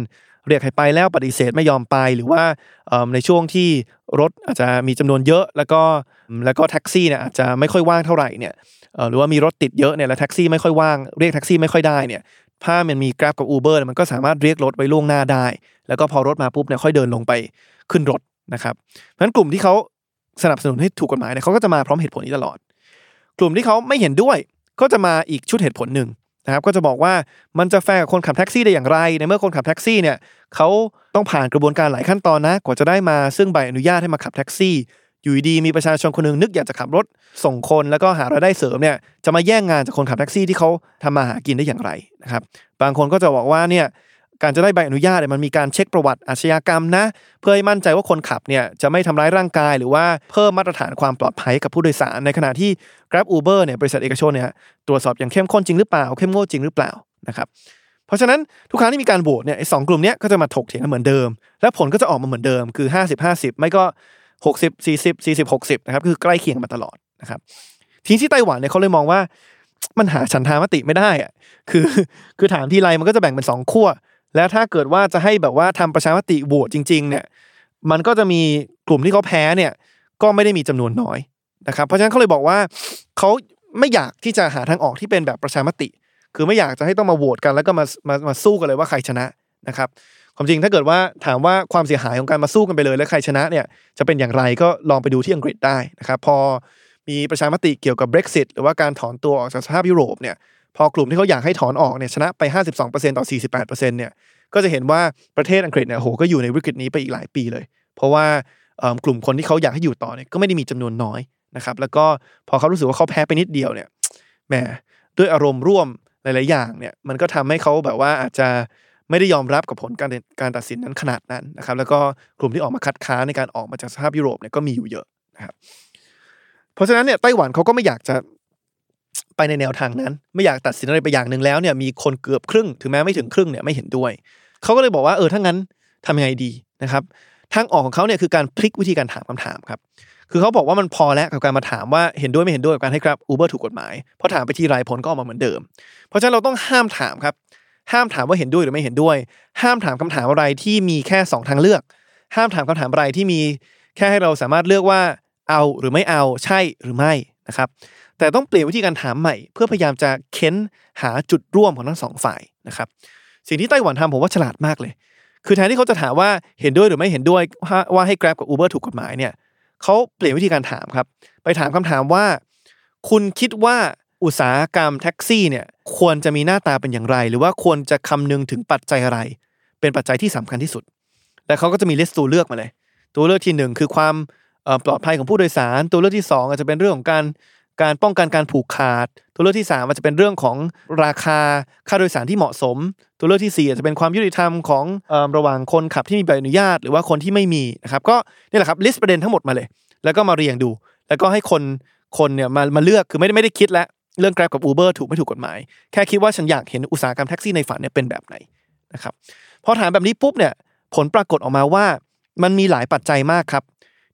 เรียกให้ไปแล้วปฏิเสธไม่ยอมไปหรือว่าในช่วงที่รถอาจจะมีจำนวนเยอะ แล้วก็แล้วก็แท็กซี่เนี่ยอาจจะไม่ค่อยว่างเท่าไหร่เนี่ยหรือว่ามีรถติดเยอะเนี่ยแล้วแท็กซี่ไม่ค่อยว่างเรียกแท็กซี่ไม่ค่อยได้เนี่ยถ้ามันมี Grab กับ Uber มันก็สามารถเรียกรถไว้ล่วงหน้าได้ แล้วก็พอรถมาปุ๊บเนี่ยค่อยเดินลงไปขึ้นรถนะครับเพราะฉะนั้นกลุ่มที่เขาสนับสนุนให้ถูกกฎหมายเนี่ยเขาก็จะมาพร้อมเหตุผลนี้ตลอด กลุ่มที่เขาไม่เห็นด้วยก็จะมาอีกชุดเหตุผลหนึ่ง นะครับก็จะบอกว่ามันจะแฟร์กับคนขับแท็กซี่ได้อย่างไร ในเมื่อคนขับแท็กซี่เนี่ยเขาต้องผ่านกระบวนการหลายขั้นตอนนะ กว่าจะได้มาซึ่งใบอนุญาตให้มาขับแท็กซี่ อยู่ดีมีประชาชนคนหนึงนึกอยากจะขับรถส่งคนแล้วก็หารายได้เสริมเนี่ยจะมาแย่งงานจากคนขับแท็กซี่ที่เขาทำมาหากินได้อย่างไรนะครับบางคนก็จะบอกว่าเนี่ย การจะได้ใบอนุญาตเนี่ยมันมีการเช็คประวัติอาชญากรรมนะ เพื่อให้มั่นใจว่าคนขับเนี่ยจะไม่ทำร้ายร่างกาย หรือว่าเพิ่มมาตรฐานความปลอดภัยกับผู้โดยสาร ในขณะที่ Grab Uber เนี่ยบริษัทเอกชนเนี่ยตรวจสอบอย่างเข้มข้นจริงหรือเปล่า เข้มงวดจริงหรือเปล่านะครับเพราะฉะนั้นทุกครั้งที่มีการโหวตเนี่ยสองกลุ่มเนี้ยก็จะมาถกเถียงกันเหมือนเดิม และผลก็จะออกมาเหมือนเดิมคือ 50 50 ไม่ก็ 60 40 40 60นะครับคือใกล้เคียงมาตลอดนะครับทีนี้ที่ไต้หวันเนี่ยเขาเลยมองว่ามันหาฉันทามติไม่ได้อะคือ คือถามทีไรมันก็จะแบ่งเป็นสองขั้ว แล้วถ้าเกิดว่าจะให้แบบว่าทำประชามติโหวตจริง ๆ เนี่ย มันก็จะมีกลุ่มที่เขาแพ้เนี่ย ก็ไม่ได้มีจำนวนน้อยนะครับ เพราะฉะนั้นเขาเลยบอกว่าเขาไม่อยากที่จะหาทางออกที่เป็นแบบประชามติ คือไม่อยากจะให้ต้องมาโหวตกัน แล้วก็มามามาสู้กันเลยว่าใครชนะนะครับความจริงถ้าเกิดว่าถามว่าความเสียหายของการมาสู้กันไปเลย แล้วใครชนะเนี่ยจะเป็นอย่างไรก็ลองไปดูที่อังกฤษได้นะครับพอมีประชามติเกี่ยวกับ Brexit หรือว่าการถอนตัวออกจากสหภาพยุโรปเนี่ย พอกลุ่มที่เขาอยากให้ถอนออกเนี่ยชนะไป 52%ต่อ 48%เนี่ยก็จะเห็นว่าประเทศอังกฤษเนี่ยโหก็อยู่ในวิกฤตนี้ไปอีกหลายปีเลย เพราะว่ากลุ่มคนที่เขาอยากให้อยู่ต่อเนี่ยก็ไม่ได้มีจำนวนน้อยนะครับแล้วก็พอเขารู้สึกว่าเขาแพ้ไปนิดเดียวเนี่ยแหมด้วยอารมณ์ร่วมหลาย ๆ อย่างเนี่ยมันก็ทำให้เขาแบบว่าอาจจะไม่ได้ยอมรับกับผลการการตัดสินนั้นขนาดนั้นนะครับแล้วก็กลุ่มที่ออกมาคัดค้านในการออกมาจากสภาพยุโรปเนี่ยก็มีอยู่เยอะนะครับเพราะฉะนั้นเนี่ยไต้หวันเขาก็ไม่อยากจะ ไปในแนวทางนั้น ไม่อยากตัดสินอะไรไปอย่างหนึ่งแล้วเนี่ยมีคนเกือบครึ่งถึงแม้ไม่ถึงครึ่งเนี่ยไม่เห็นด้วย เขาก็เลยบอกว่าเออถ้างั้นทำยังไงดีนะครับทางออกของเขาเนี่ยคือการพลิกวิธีการถามคำถามครับ คือเขาบอกว่ามันพอแล้วกับการมาถามว่าเห็นด้วยไม่เห็นด้วยกับการให้ครับอูเบอร์ถูกกฎหมาย เพราะถามไปทีไรผลก็ออกมาเหมือนเดิม เพราะฉะนั้นเราต้องห้ามถามครับ ห้ามถามว่าเห็นด้วยหรือไม่เห็นด้วย ห้ามถามคำถามอะไรที่มีแค่สองทางเลือก ห้ามถามคำถามอะไรที่มีแค่ให้เราสามารถเลือกว่าเอาหรือไม่เอาใช่หรือไม่นะครับ แต่ต้องเปลี่ยนวิธีการถามใหม่ เพื่อพยายามจะเค้นหาจุดร่วมของทั้งสองฝ่ายนะครับสิ่งที่ไต้หวันทำผมว่าฉลาดมากเลย คือแทนที่เขาจะถามว่าเห็นด้วยหรือไม่เห็นด้วยว่าให้ Grab กับ Uber ถูกกฎหมายเนี่ยเขาเปลี่ยนวิธีการถามครับ ไปถามคำถามว่า คุณคิดว่าอุตสาหกรรมแท็กซี่เนี่ยควรจะมีหน้าตาเป็นอย่างไร หรือว่าควรจะคำนึงถึงปัจจัยอะไร เป็นปัจจัยที่สำคัญที่สุด และเขาก็จะมีลิสต์ตัวเลือกมาเลย ตัวเลือกที่หนึ่งคือความปลอดภัยของผู้โดยสาร ตัวเลือกที่สองอาจจะเป็นเรื่องของการ การป้องกันการผูกขาด ตัวเลือกที่สามอาจจะเป็นเรื่องของราคาค่าโดยสารที่เหมาะสม ตัวเลือกที่สี่อาจจะเป็นความยุติธรรมของอระหว่างคนขับที่มีใบอนุญาต หรือว่าคนที่ไม่มีนะครับก็นี่แหละครับลิสต์ประเด็นทั้งหมดมาเลย แล้วก็มาเรียงดู แล้วก็ให้คนคนเนี่ยมามาเลือกคือไม่ได้ไม่ได้คิดแล้วเรื่อง Grab กับ Uber ถูกไม่ถูกกฎหมาย แค่คิดว่าฉันอยากเห็นอุตสาหกรรมแท็กซี่ในฝันเนี่ยเป็นแบบไหนนะครับพอถามแบบนี้ปุ๊บเนี่ยผลปรากฏออกมาว่ามันมีหลายปัจจัยมากครับ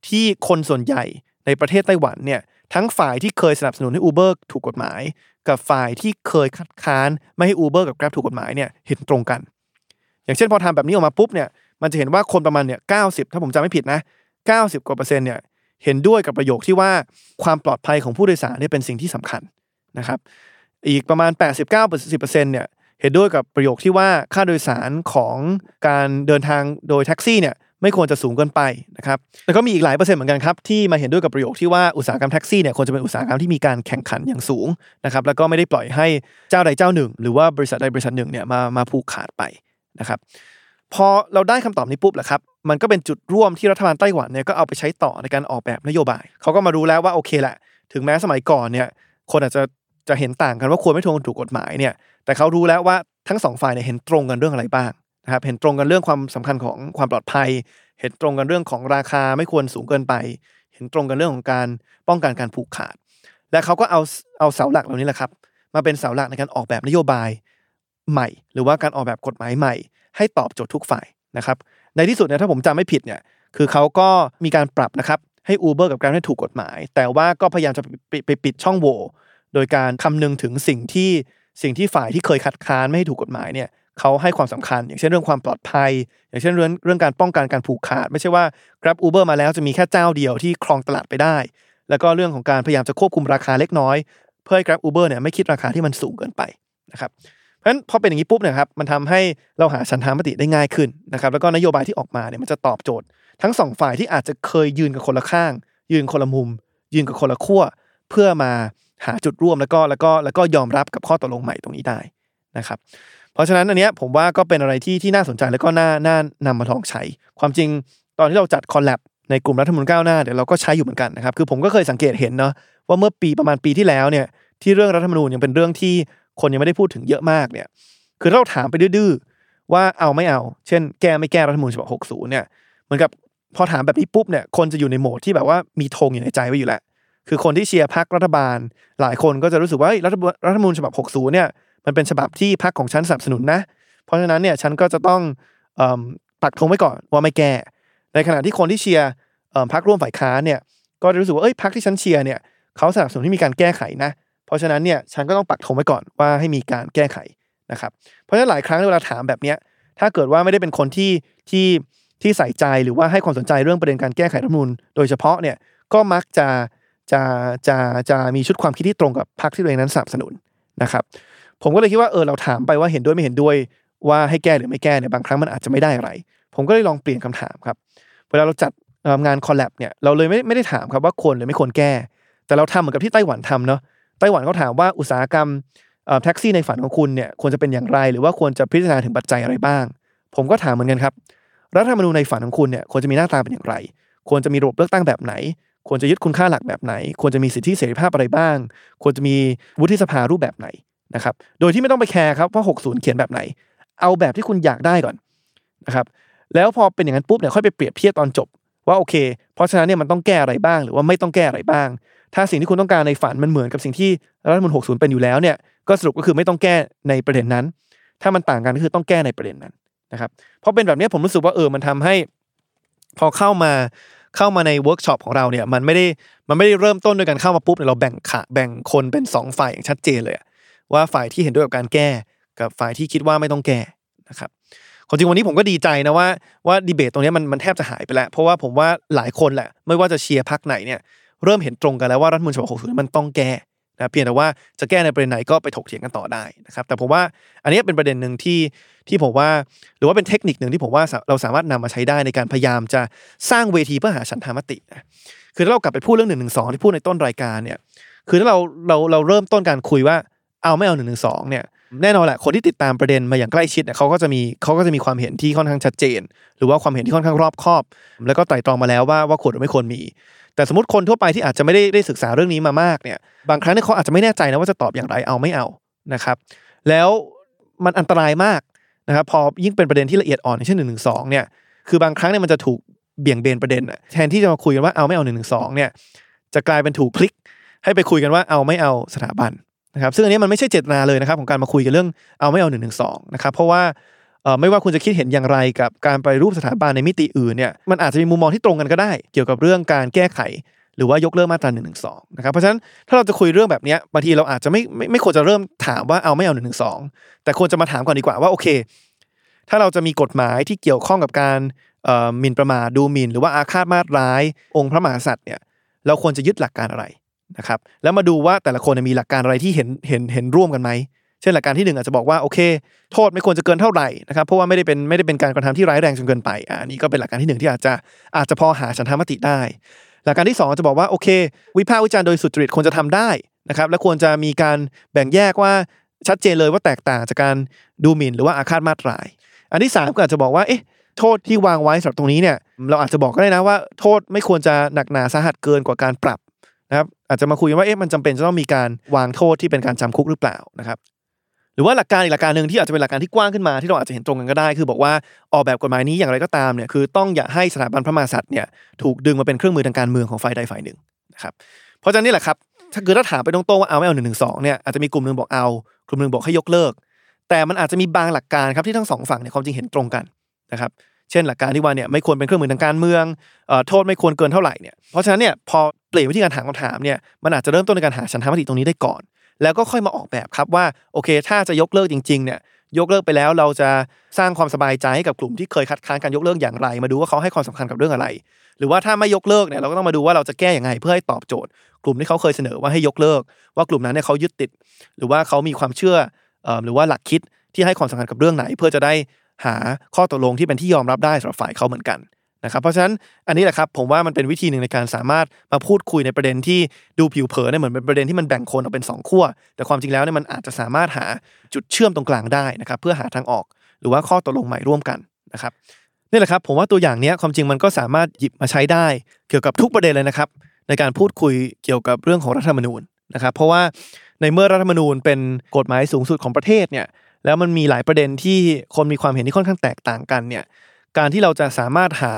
ที่คนส่วนใหญ่ในประเทศไต้หวันเนี่ย ทั้งฝ่ายที่เคยสนับสนุนให้ Uber ถูกกฎหมาย กับฝ่ายที่เคยคัดค้านไม่ให้ Uber กับ Grab ถูกกฎหมายเนี่ยเห็นตรงกัน อย่างเช่นพอทำแบบนี้ออกมาปุ๊บเนี่ยมันจะเห็นว่าคนประมาณเนี่ยเก้าสิบถ้าผมจำไม่ผิดนะเก้าสิบกว่าเปอร์เซ็นต์เนี่ยเห็นด้วยกับประโยคที่ว่าความปลอดภัยของผู้โดยสารเนี่ยเป็นสิ่งที่สำคัญนะครับอีกประมาณ 89-10%เนี่ยเห็นด้วยกับประโยคที่ว่าค่าโดยสารของการเดินทางโดยแท็กซี่เนี่ย ไม่ควรจะสูงเกินไปนะครับแล้วก็มีอีกหลายเปอร์เซ็นต์เหมือนกันครับที่มาเห็นด้วยกับประโยคที่ว่าอุตสาหกรรมแท็กซี่เนี่ยควรจะเป็นอุตสาหกรรมที่มีการแข่งขันอย่างสูงนะครับแล้วก็ไม่ได้ปล่อยให้เจ้าใดเจ้าหนึ่ง หรือว่าบริษัทใดบริษัทหนึ่งเนี่ยมามาผูกขาดไปนะครับพอเราได้คำตอบนี้ปุ๊บแหละครับมันก็เป็นจุดร่วมที่รัฐบาลไต้หวันเนี่ยก็เอาไปใช้ต่อในการออกแบบนโยบายเขาก็มารู้แล้วว่าโอเคแหละ ถึงแม้สมัยก่อนเนี่ยคนอาจจะจะเห็นต่างกันว่าควรไม่ทวงถูกกฎหมายเนี่ยแต่เขารู้แล้วว่าทั้งสองฝ่ายเนี่ยเห็นตรงกันเรื่องอะไรบ้าง นะครับเห็นตรงกันเรื่องความสำคัญของความปลอดภัย เห็นตรงกันเรื่องของราคาไม่ควรสูงเกินไป เห็นตรงกันเรื่องของการป้องกันการผูกขาด และเขาก็เอาเอาเสาหลักเหล่านี้แหละครับ มาเป็นเสาหลักในการออกแบบนโยบายใหม่ หรือว่าการออกแบบกฎหมายใหม่ ให้ตอบโจทย์ทุกฝ่ายนะครับ ในที่สุดเนี่ยถ้าผมจำไม่ผิดเนี่ยคือเขาก็มีการปรับนะครับให้ Uber กับ Grab ให้ถูกกฎหมาย แต่ว่าก็พยายามจะไปไปปิดช่องโหว่โดยการคำนึงถึงสิ่งที่สิ่งที่ฝ่ายที่เคยคัดค้านไม่ให้ถูกกฎหมายเนี่ย เขาให้ความสำคัญ อย่างเช่นเรื่องความปลอดภัย อย่างเช่นเรื่องเรื่องการป้องกันการผูกขาด ไม่ใช่ว่า Grab Uber มาแล้วจะมีแค่เจ้าเดียวที่ครองตลาดไปได้ แล้วก็เรื่องของการพยายามจะควบคุมราคาเล็กน้อย เพื่อให้ Grab Uber เนี่ยไม่คิดราคาที่มันสูงเกินไปนะครับเพราะฉะนั้นพอเป็นอย่างนี้ปุ๊บเนี่ยครับมันทำให้เราหาฉันทามติได้ง่ายขึ้นนะครับแล้วก็นโยบายที่ออกมาเนี่ยมันจะตอบโจทย์ ทั้งสองฝ่ายที่อาจจะเคยยืนกับคนละข้าง ยืนคนละมุม ยืนกับคนละขั้วเพื่อมาหาจุดร่วมแล้วก็แล้วก็แล้วก็ยอมรับกับข้อตกลงใหม่ตรงนี้ได้นะครับ เพราะฉะนั้นอันเนี้ยผมว่าก็เป็นอะไรที่ที่น่าสนใจแล้วก็น่าน่านำมาลองใช้ ความจริงตอนที่เราจัดคอลแลบในกลุ่มรัฐมนตรีก้าวหน้าเดี๋ยวเราก็ใช้อยู่เหมือนกันนะครับคือผมก็เคยสังเกตเห็นเนาะว่าเมื่อปีประมาณปีที่แล้วเนี่ยที่เรื่องรัฐธรรมนูญยังเป็นเรื่องที่คนยังไม่ได้พูดถึงเยอะมากเนี่ยคือเราถามไปดื้อว่าเอาไม่เอา เช่น แก้ไม่แก้รัฐธรรมนูญฉบับ60เนี่ยเหมือนกับพอถามแบบนี้ปุ๊บเนี่ยคนจะอยู่ในโหมดที่แบบว่ามีธงอยู่ในใจไว้อยู่แล้วคือคนที่เชียร์พรรครัฐบาล หลายคนก็จะรู้สึกว่ารัฐรัฐธรรมนูญฉบับ60เนี่ย มันเป็นฉบับที่พรรคของฉันสนับสนุนนะ เพราะฉะนั้นเนี่ยฉันก็จะต้องอปักธงไว้ก่อนว่าไม่แก้ ในขณะที่คนที่เชียร์พรรคร่วมฝ่ายค้านเนี่ยก็จะรู้สึกว่าเอ้ยพรรคที่ฉันเชียร์เนี่ยเขาสนับสนุนให้มีการแก้ไขนะ เพราะฉะนั้นเนี่ยฉันก็ต้องปักธงไว้ก่อนว่าให้มีการแก้ไขนะครับ เพราะฉะนั้นหลายครั้งเวลาถามแบบเนี้ยถ้าเกิดว่าไม่ได้เป็นคนที่ที่ที่ใส่ใจหรือว่าให้ความสนใจเรื่องประเด็นการแก้ไขรัฐธรรมนูญโดยเฉพาะเนี่ยก็มักจะจะจะจะมีชุดความคิดที่ตรงกับพรรคที่ตัวเองนั้นสนับสนุนนะครับ ผมก็เลยคิดว่าเออเราถามไปว่าเห็นด้วยไม่เห็นด้วยว่าให้แก้หรือไม่แก้เนี่ยบางครั้งมันอาจจะไม่ได้อะไร ผมก็เลยลองเปลี่ยนคำถามครับ เวลาเราจัดงานคอลแลบเนี่ยเราเลยไม่ไม่ได้ถามครับว่าควรหรือไม่ควรแก้ แต่เราทำเหมือนกับที่ไต้หวันทำเนาะไต้หวันเขาถามว่าอุตสาหกรรมแท็กซี่ในฝันของคุณเนี่ยควรจะเป็นอย่างไร หรือว่าควรจะพิจารณาถึงปัจจัยอะไรบ้าง ผมก็ถามเหมือนกันครับรัฐธรรมนูญในฝันของคุณเนี่ยควรจะมีหน้าตาเป็นอย่างไร ควรจะมีระบบเลือกตั้งแบบไหน ควรจะยึดคุณค่าหลักแบบไหน ควรจะมีสิทธิเสรีภาพอะไรบ้าง ควรจะมีวุฒิสภารูปแบบไหน นะครับโดยที่ไม่ต้องไปแคร์ครับว่า 60 เขียนแบบไหน เอาแบบที่คุณอยากได้ก่อนนะครับแล้วพอเป็นอย่างนั้นปุ๊บเนี่ยค่อยไปเปรียบเทียบตอนจบ ว่าโอเค เพราะฉะนั้นเนี่ยมันต้องแก้อะไรบ้าง หรือว่าไม่ต้องแก้อะไรบ้าง ถ้าสิ่งที่คุณต้องการในฝันมันเหมือนกับสิ่งที่รัฐธรรมนูญ60 เป็นอยู่แล้วเนี่ยก็สรุปก็คือไม่ต้องแก้ในประเด็นนั้น ถ้ามันต่างกันก็คือต้องแก้ในประเด็นนั้นนะครับเพราะเป็นแบบนี้ผมรู้สึกว่าเออมันทำให้ พอเข้ามาเข้ามาในเวิร์กช็อปของเราเนี่ยมันไม่ได้มันไม่ได้เริ่มต้นด้วยการเข้ามาปุ๊บเนี่ยเราแบ่งขะแบ่งคนเป็นสองฝ่ายอย่างชัดเจนเลยอะ ว่าฝ่ายที่เห็นด้วยกับการแก้ กับฝ่ายที่คิดว่าไม่ต้องแก้นะครับความจริงวันนี้ผมก็ดีใจนะว่าว่าดีเบตตรงนี้มันมันแทบจะหายไปแล้ว เพราะว่าผมว่าหลายคนแหละ ไม่ว่าจะเชียร์พรรคไหนเนี่ยเริ่มเห็นตรงกันแล้วว่ารัฐธรรมนูญฉบับ60มันต้องแก้นะเพียงแต่ว่าจะแก้ในประเด็นไหนก็ไปถกเถียงกันต่อได้นะครับ แต่ผมว่าอันนี้เป็นประเด็นหนึ่งที่ที่ผมว่า หรือว่าเป็นเทคนิคหนึ่งที่ผมว่าเราสามารถนำมาใช้ได้ในการพยายามจะสร้างเวทีเพื่อหาฉันทามตินะคือถ้าเรากลับไปพูดเรื่องหนึ่งหนึ่งสองที่พูดในต้นรายการเนี่ย คือถ้าเราเราเราเริ่มต้นการคุยว่า เอาไม่เอาหนึ่งหนึ่งสองเนี่ยแน่นอนแหละคนที่ติดตามประเด็นมาอย่างใกล้ชิดเนี่ยเขาก็จะมีเขาก็จะมีความเห็นที่ค่อนข้างชัดเจน หรือว่าความเห็นที่ค่อนข้างรอบคอบ แล้วก็ไต่ตรองมาแล้วว่าว่าควรหรือไม่ควรมี แต่สมมติคนทั่วไปที่อาจจะไม่ได้ได้ศึกษาเรื่องนี้มามากเนี่ยบางครั้งเนี่ยเขาอาจจะไม่แน่ใจนะว่าจะตอบอย่างไรเอาไม่เอานะครับ แล้วมันอันตรายมากนะครับพอยิ่งเป็นประเด็นที่ละเอียดอ่อนเช่นหนึ่งหนึ่งสองเนี่ยคือบางครั้งเนี่ยมันจะถูกเบี่ยงเบนประเด็นอะแทนที่จะมาคุยกันว่าเอาไม่เอาหนึ่งหนึ่งสองเนี่ยจะกลายเป็นถูกพลิกให้ไปคุยกันว่าเอาไม่เอาสถาบัน นะครับซึ่งอันนี้มันไม่ใช่เจตนาเลยนะครับของการมาคุยกันเรื่องเอาไม่เอาหนึ่งหนึ่งสองนะครับเพราะว่าไม่ว่าคุณจะคิดเห็นอย่างไรกับการไปรูปสถาบันในมิติอื่นเนี่ยมันอาจจะมีมุมมองที่ตรงกันก็ได้ เกี่ยวกับเรื่องการแก้ไข หรือว่ายกเลิกมาตรา1นึนะครับเพราะฉะนั้นถ้าเราจะคุยเรื่องแบบนี้บางทีเราอาจจะไม่ไม่ไม่ควรจะเริ่มถามว่าเอาไม่เอา1นึแต่ควรจะมาถามก่อนดีกว่าว่าโอเค ถ้าเราจะมีกฎหมายที่เกี่ยวข้องกับการหมิ่นประมาทดูหมิ่น หรือว่าอาฆาตมาตร้าย องค์พระมหากษัตริย์เนี่ยเราควรจะยึดหลักการอะไร นะครับแล้วมาดูว่าแต่ละคนมีหลักการอะไรที่เห็นเห็นเห็นร่วมกันไหมเช่นหลักการที่หนึ่งอาจจะบอกว่าโอเค โทษไม่ควรจะเกินเท่าไหร่นะครับเพราะว่าไม่ได้เป็นไม่ได้เป็นการกระทำที่ร้ายแรงจนเกินไปอ่านี่ก็เป็นหลักการที่หนึ่งที่อาจจะอาจจะพอหาฉันทามติได้ หลักการที่สองจะบอกว่าโอเค วิพากษ์วิจารณ์โดยสุจริตควรจะทำได้นะครับและควรจะมีการแบ่งแยกว่าชัดเจนเลยว่าแตกต่างจากการดูหมิ่นหรือว่าอาฆาตมาตราย อันที่สามก็อาจจะบอกว่าเอ๊ะโทษที่วางไว้สำหรับตรงนี้เนี่ยเราอาจจะบอกก็ได้นะว่า โทษไม่ควรจะหนักหนาสาหัสเกินกว่าการปรับนะครับ อาจจะมาคุยกันว่าเอ๊ะมันจำเป็นจะต้องมีการวางโทษที่เป็นการจำคุกหรือเปล่านะครับ หรือว่าหลักการอีกหลักการหนึ่งที่อาจจะเป็นหลักการที่กว้างขึ้นมาที่เราอาจจะเห็นตรงกันก็ได้ คือบอกว่าออกแบบกฎหมายนี้อย่างไรก็ตามเนี่ยคือต้องอย่าให้สถาบันพระมหากษัตริย์เนี่ยถูกดึงมาเป็นเครื่องมือทางการเมืองของฝ่ายใดฝ่ายหนึ่งนะครับเพราะฉะนั้นนี่แหละครับถ้าเกิดถ้าถามไปตรงๆว่าเอาไม่เอาหนึ่งหนึ่งสองเนี่ยอาจจะมีกลุ่มหนึ่งบอกเอากลุ่มหนึ่งบอกให้ยกเลิก แต่มันอาจจะมีบางหลักการครับที่ทั้งสองฝั่งเนี่ยความจริงเห็นตรงกันนะครับ เช่นหลักการที่ว่าเนี่ยไม่ควรเป็นเครื่องมือทางการเมืองโทษไม่ควรเกินเท่าไหร่เนี่ยเพราะฉะนั้นเนี่ยพอเปลี่ยนวิธีการถามคำถามเนี่ยมันอาจจะเริ่มต้นในการหาฉันทามติตรงนี้ได้ก่อน แล้วก็ค่อยมาออกแบบครับว่าโอเค ถ้าจะยกเลิกจริงๆเนี่ยยกเลิกไปแล้วเราจะสร้างความสบายใจให้กับกลุ่มที่เคยคัดค้านการยกเลิกอย่างไร มาดูว่าเขาให้ความสำคัญกับเรื่องอะไร หรือว่าถ้าไม่ยกเลิกเนี่ยเราก็ต้องมาดูว่าเราจะแก้อย่างไงเพื่อให้ตอบโจทย์ กลุ่มที่เขาเคยเสนอว่าให้ยกเลิก ว่ากลุ่มนั้นเนี่ยเขายึดติด หรือว่าเขามีความเชื่อหรือว่าหลักคิดที่ให้ความสำคัญกับเรื่องไหน เพื่อจะได้ หาข้อตกลงที่เป็นที่ยอมรับได้สำหรับฝ่ายเขาเหมือนกันนะครับเพราะฉะนั้นอันนี้แหละครับผมว่ามันเป็นวิธีหนึ่งในการสามารถมาพูดคุยในประเด็นที่ดูผิวเผินเนี่ยเหมือนเป็นประเด็นที่มันแบ่งคนออกเป็น2ขั้วแต่ความจริงแล้วเนี่ยมันอาจจะสามารถหาจุดเชื่อมตรงกลางได้นะครับเพื่อหาทางออกหรือว่าข้อตกลงใหม่ร่วมกันนะครับนี่แหละครับผมว่าตัวอย่างนี้ความจริงมันก็สามารถหยิบมาใช้ได้เกี่ยวกับทุกประเด็นเลยนะครับ ในการพูดคุยเกี่ยวกับเรื่องของรัฐธรรมนูญนะครับเพราะว่าในเมื่อรัฐธรรมนูญเป็นกฎหมายสูงสุดของประเทศเนี่ย แล้วมันมีหลายประเด็นที่คนมีความเห็นที่ค่อนข้างแตกต่างกันเนี่ยการที่เราจะสามารถหา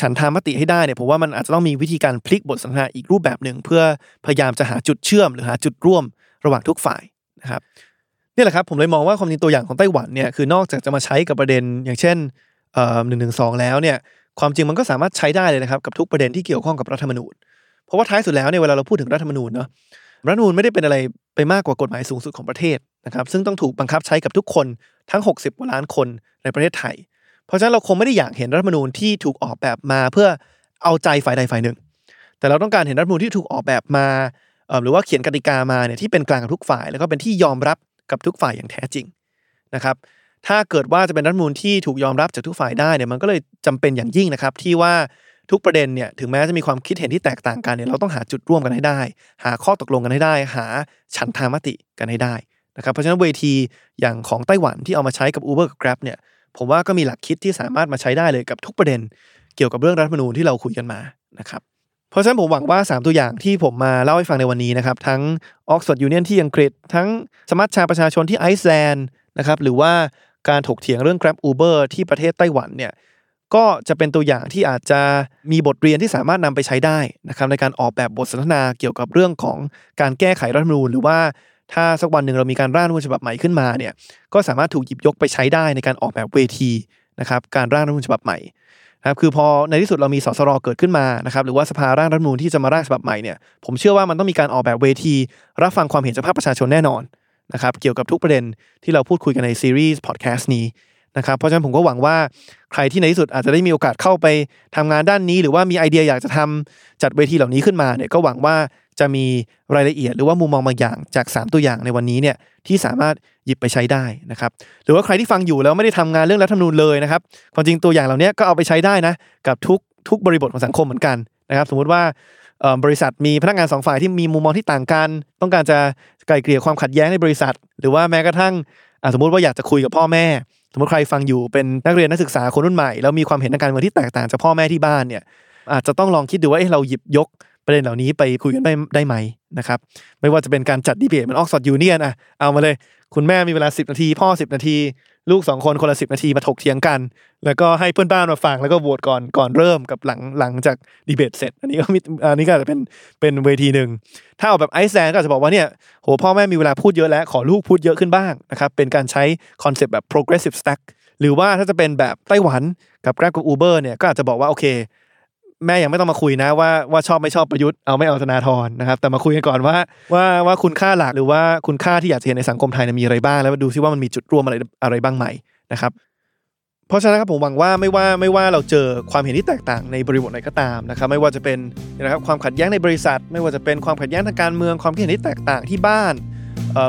ฉันทามติให้ได้เนี่ยผมว่ามันอาจจะต้องมีวิธีการพลิกบทสนทนาอีกรูปแบบหนึ่ง เพื่อพยายามจะหาจุดเชื่อม หรือหาจุดร่วมระหว่างทุกฝ่ายนะครับนี่แหละครับผมเลยมองว่าความจริงตัวอย่างของไต้หวันเนี่ยคือนอกจากจะมาใช้กับประเด็นอย่างเช่นหนึ่งหนึ่งสองแล้วเนี่ยความจริงมันก็สามารถใช้ได้เลยนะครับกับทุกประเด็นที่เกี่ยวข้องกับรัฐธรรมนูญ เพราะว่าท้ายสุดแล้วเนี่ยเวลาเราพูดถึงรัฐธรรมนูญเนาะรัฐธรรมนูญไม่ได้เป็นอะไรไปมากกว่ากฎหมายสูงสุดของประเทศ นะครับซึ่งต้องถูกบังคับใช้กับทุกคนทั้ง 60กว่าล้านคนในประเทศไทย เพราะฉะนั้นเราคงไม่ได้อยากเห็นรัฐธรรมนูญที่ถูกออกแบบมาเพื่อเอาใจฝ่ายใดฝ่ายหนึ่ง แต่เราต้องการเห็นรัฐมนูลที่ถูกออกแบบมาหรือว่าเขียนกติกามาเนี่ยที่เป็นกลางกับทุกฝ่าย แล้วก็เป็นที่ยอมรับกับทุกฝ่ายอย่างแท้จริงนะครับถ้าเกิดว่าจะเป็นรัฐมนูลที่ถูกยอมรับจากทุกฝ่ายได้เนี่ยมันก็เลยจำเป็นอย่างยิ่งนะครับ ที่ว่าทุกประเด็นเนี่ยถึงแม้จะมีความคิดเห็นที่แตกต่างกันเนี่ยเราต้องหาจุดร่วมกันให้ได้ หาข้อตกลงกันให้ได้ หาฉันทามติกันให้ได้ นะครับเพราะฉะนั้นเวทีอย่างของไต้หวันที่เอามาใช้กับ Uber กับ Grab เนี่ยผมว่าก็มีหลักคิดที่สามารถมาใช้ได้เลยกับทุกประเด็น เกี่ยวกับเรื่องรัฐธรรมนูญที่เราคุยกันมานะครับเพราะฉะนั้นผมหวังว่า 3 ตัวอย่างที่ผมมาเล่าให้ฟังในวันนี้นะครับทั้งOxford Union ที่อังกฤษ ทั้งสมัชชาประชาชนที่ไอซ์แลนด์นะครับหรือว่าการถกเถียงเรื่อง Grab Uber ที่ประเทศไต้หวันเนี่ยก็จะเป็นตัวอย่างที่อาจจะมีบทเรียนที่สามารถนำไปใช้ได้นะครับในการออกแบบบทสนทนาเกี่ยวกับเรื่องของการแก้ไขรัฐธรรมนูญหรือว่า ถ้าสักวันหนึ่งเรามีการร่างรัฐธรรมนูญฉบับใหม่ขึ้นมาเนี่ยก็สามารถถูกหยิบยกไปใช้ได้ในการออกแบบเวทีนะครับการร่างรัฐธรรมนูญฉบับใหม่ครับคือพอในที่สุดเรามีสสรเกิดขึ้นมานะครับหรือว่าสภาร่างรัฐธรรมนูญที่จะมาร่างฉบับใหม่เนี่ยผมเชื่อว่ามันต้องมีการออกแบบเวที รับฟังความเห็นจากภาคประชาชนแน่นอนนะครับเกี่ยวกับทุกประเด็นที่เราพูดคุยกันในซีรีส์พอดแคสต์นี้นะครับเพราะฉะนั้นผมก็หวังว่าใครที่ในที่สุดอาจจะได้มีโอกาสเข้าไปทำงานด้านนี้ หรือว่ามีไอเดียอยากจะทำจัดเวทีเหล่านี้ขึ้นมาเนี่ยก็หวังว่า จะมีรายละเอียดหรือว่ามุมมองบางอย่างจาก 3 ตัวอย่างในวันนี้เนี่ยที่สามารถหยิบไปใช้ได้นะครับหรือว่าใครที่ฟังอยู่แล้วไม่ได้ทำงานเรื่องรัฐธรรมนูญเลยนะครับความจริงตัวอย่างเหล่านี้ก็เอาไปใช้ได้นะกับทุกทุกบริบทของสังคมเหมือนกันนะครับสมมุติว่าบริษัทมีพนักงานสองฝ่ายที่มีมุมมองที่ต่างกัน ต้องการจะไกล่เกลี่ยความขัดแย้งในบริษัท หรือว่าแม้กระทั่งสมมุติว่าอยากจะคุยกับพ่อแม่ สมมติใครฟังอยู่เป็นนักเรียนนักศึกษาคนรุ่นใหม่แล้วมีความเห็นทางการเมืองที่แตกต่างจากพ่อแม่ที่บ้านเนี่ยอาจจะต้องลองคิดดูว่าเราหยิบยก ประเด็นเหล่านี้ไปคุยกันได้ได้ไหมนะครับ ไม่ว่าจะเป็นการจัดดีเบตมันออกสอดยูเนียนอะเอามาเลย คุณแม่มีเวลา 10 นาที พ่อ 10 นาที ลูก 2 คนคนละ 10 นาทีมาถกเถียงกัน แล้วก็ให้เพื่อนบ้านมาฟังแล้วก็โหวตก่อนก่อนเริ่มกับหลังหลังจากดีเบตเสร็จ อันนี้ก็มีอันนี้ก็จะเป็นเป็นเวทีหนึ่งถ้าเอาแบบไอซ์แลนด์ก็จะบอกว่าเนี่ยโหพ่อแม่มีเวลาพูดเยอะแล้วขอลูกพูดเยอะขึ้นบ้างนะครับเป็นการใช้ concept แบบ progressive stack หรือว่าถ้าจะเป็นแบบไต้หวันกับ Grab กับ Uber เนี่ยก็อาจจะบอกว่าโอเค แม่ยังไม่ต้องมาคุยนะว่าว่าชอบไม่ชอบประยุทธ์เอาไม่เอาธนาธรนะครับ แต่มาคุยกันก่อนว่าว่าว่าคุณค่าหลักหรือว่าคุณค่าที่อยากจะเห็นในสังคมไทยมีอะไรบ้าง แล้วดูซิว่ามันมีจุดร่วมอะไรอะไรบ้างไหมนะครับ เพราะฉะนั้นครับผมหวังว่าไม่ว่าไม่ว่าเราเจอความเห็นที่แตกต่างในบริบทไหนก็ตามนะครับไม่ว่าจะเป็นนะครับความขัดแย้งในบริษัท ไม่ว่าจะเป็นความขัดแย้งทางการเมืองความคิดเห็นที่แตกต่างที่บ้าน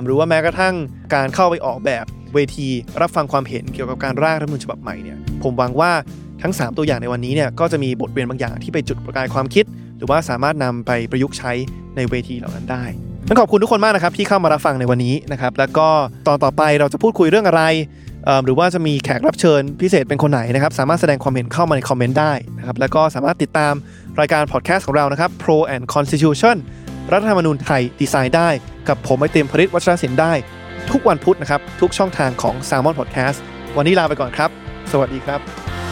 หรือว่าแม้กระทั่งการเข้าไปออกแบบเวทีรับฟังความเห็นเกี่ยวกับการร่างรัฐมนูญฉบับใหม่เนี่ยผมหวังว่า ทั้ง 3 ตัวอย่างในวันนี้เนี่ยก็จะมีบทเรียนบางอย่างที่ไปจุดประกายความคิด หรือว่าสามารถนำไปประยุกต์ใช้ในเวทีเหล่านั้นได้ต้องขอบคุณทุกคนมากนะครับที่เข้ามารับฟังในวันนี้นะครับแล้วก็ตอนต่อไปเราจะพูดคุยเรื่องอะไร หรือว่าจะมีแขกรับเชิญพิเศษเป็นคนไหนนะครับสามารถแสดงความเห็นเข้ามาในคอมเมนต์ได้นะครับแล้วก็สามารถติดตามรายการพอดแคสต์ของเรานะครับ Pro and Constitution รัฐธรรมนูญไทยดีไซน์ได้ กับผมไอเต็มผลิตวัชรศิลป์ได้ ทุกวันพุธนะครับทุกช่องทางของ s ซ l m o n Podcast วันนี้ลาไปก่อนครับ สวัสดีครับ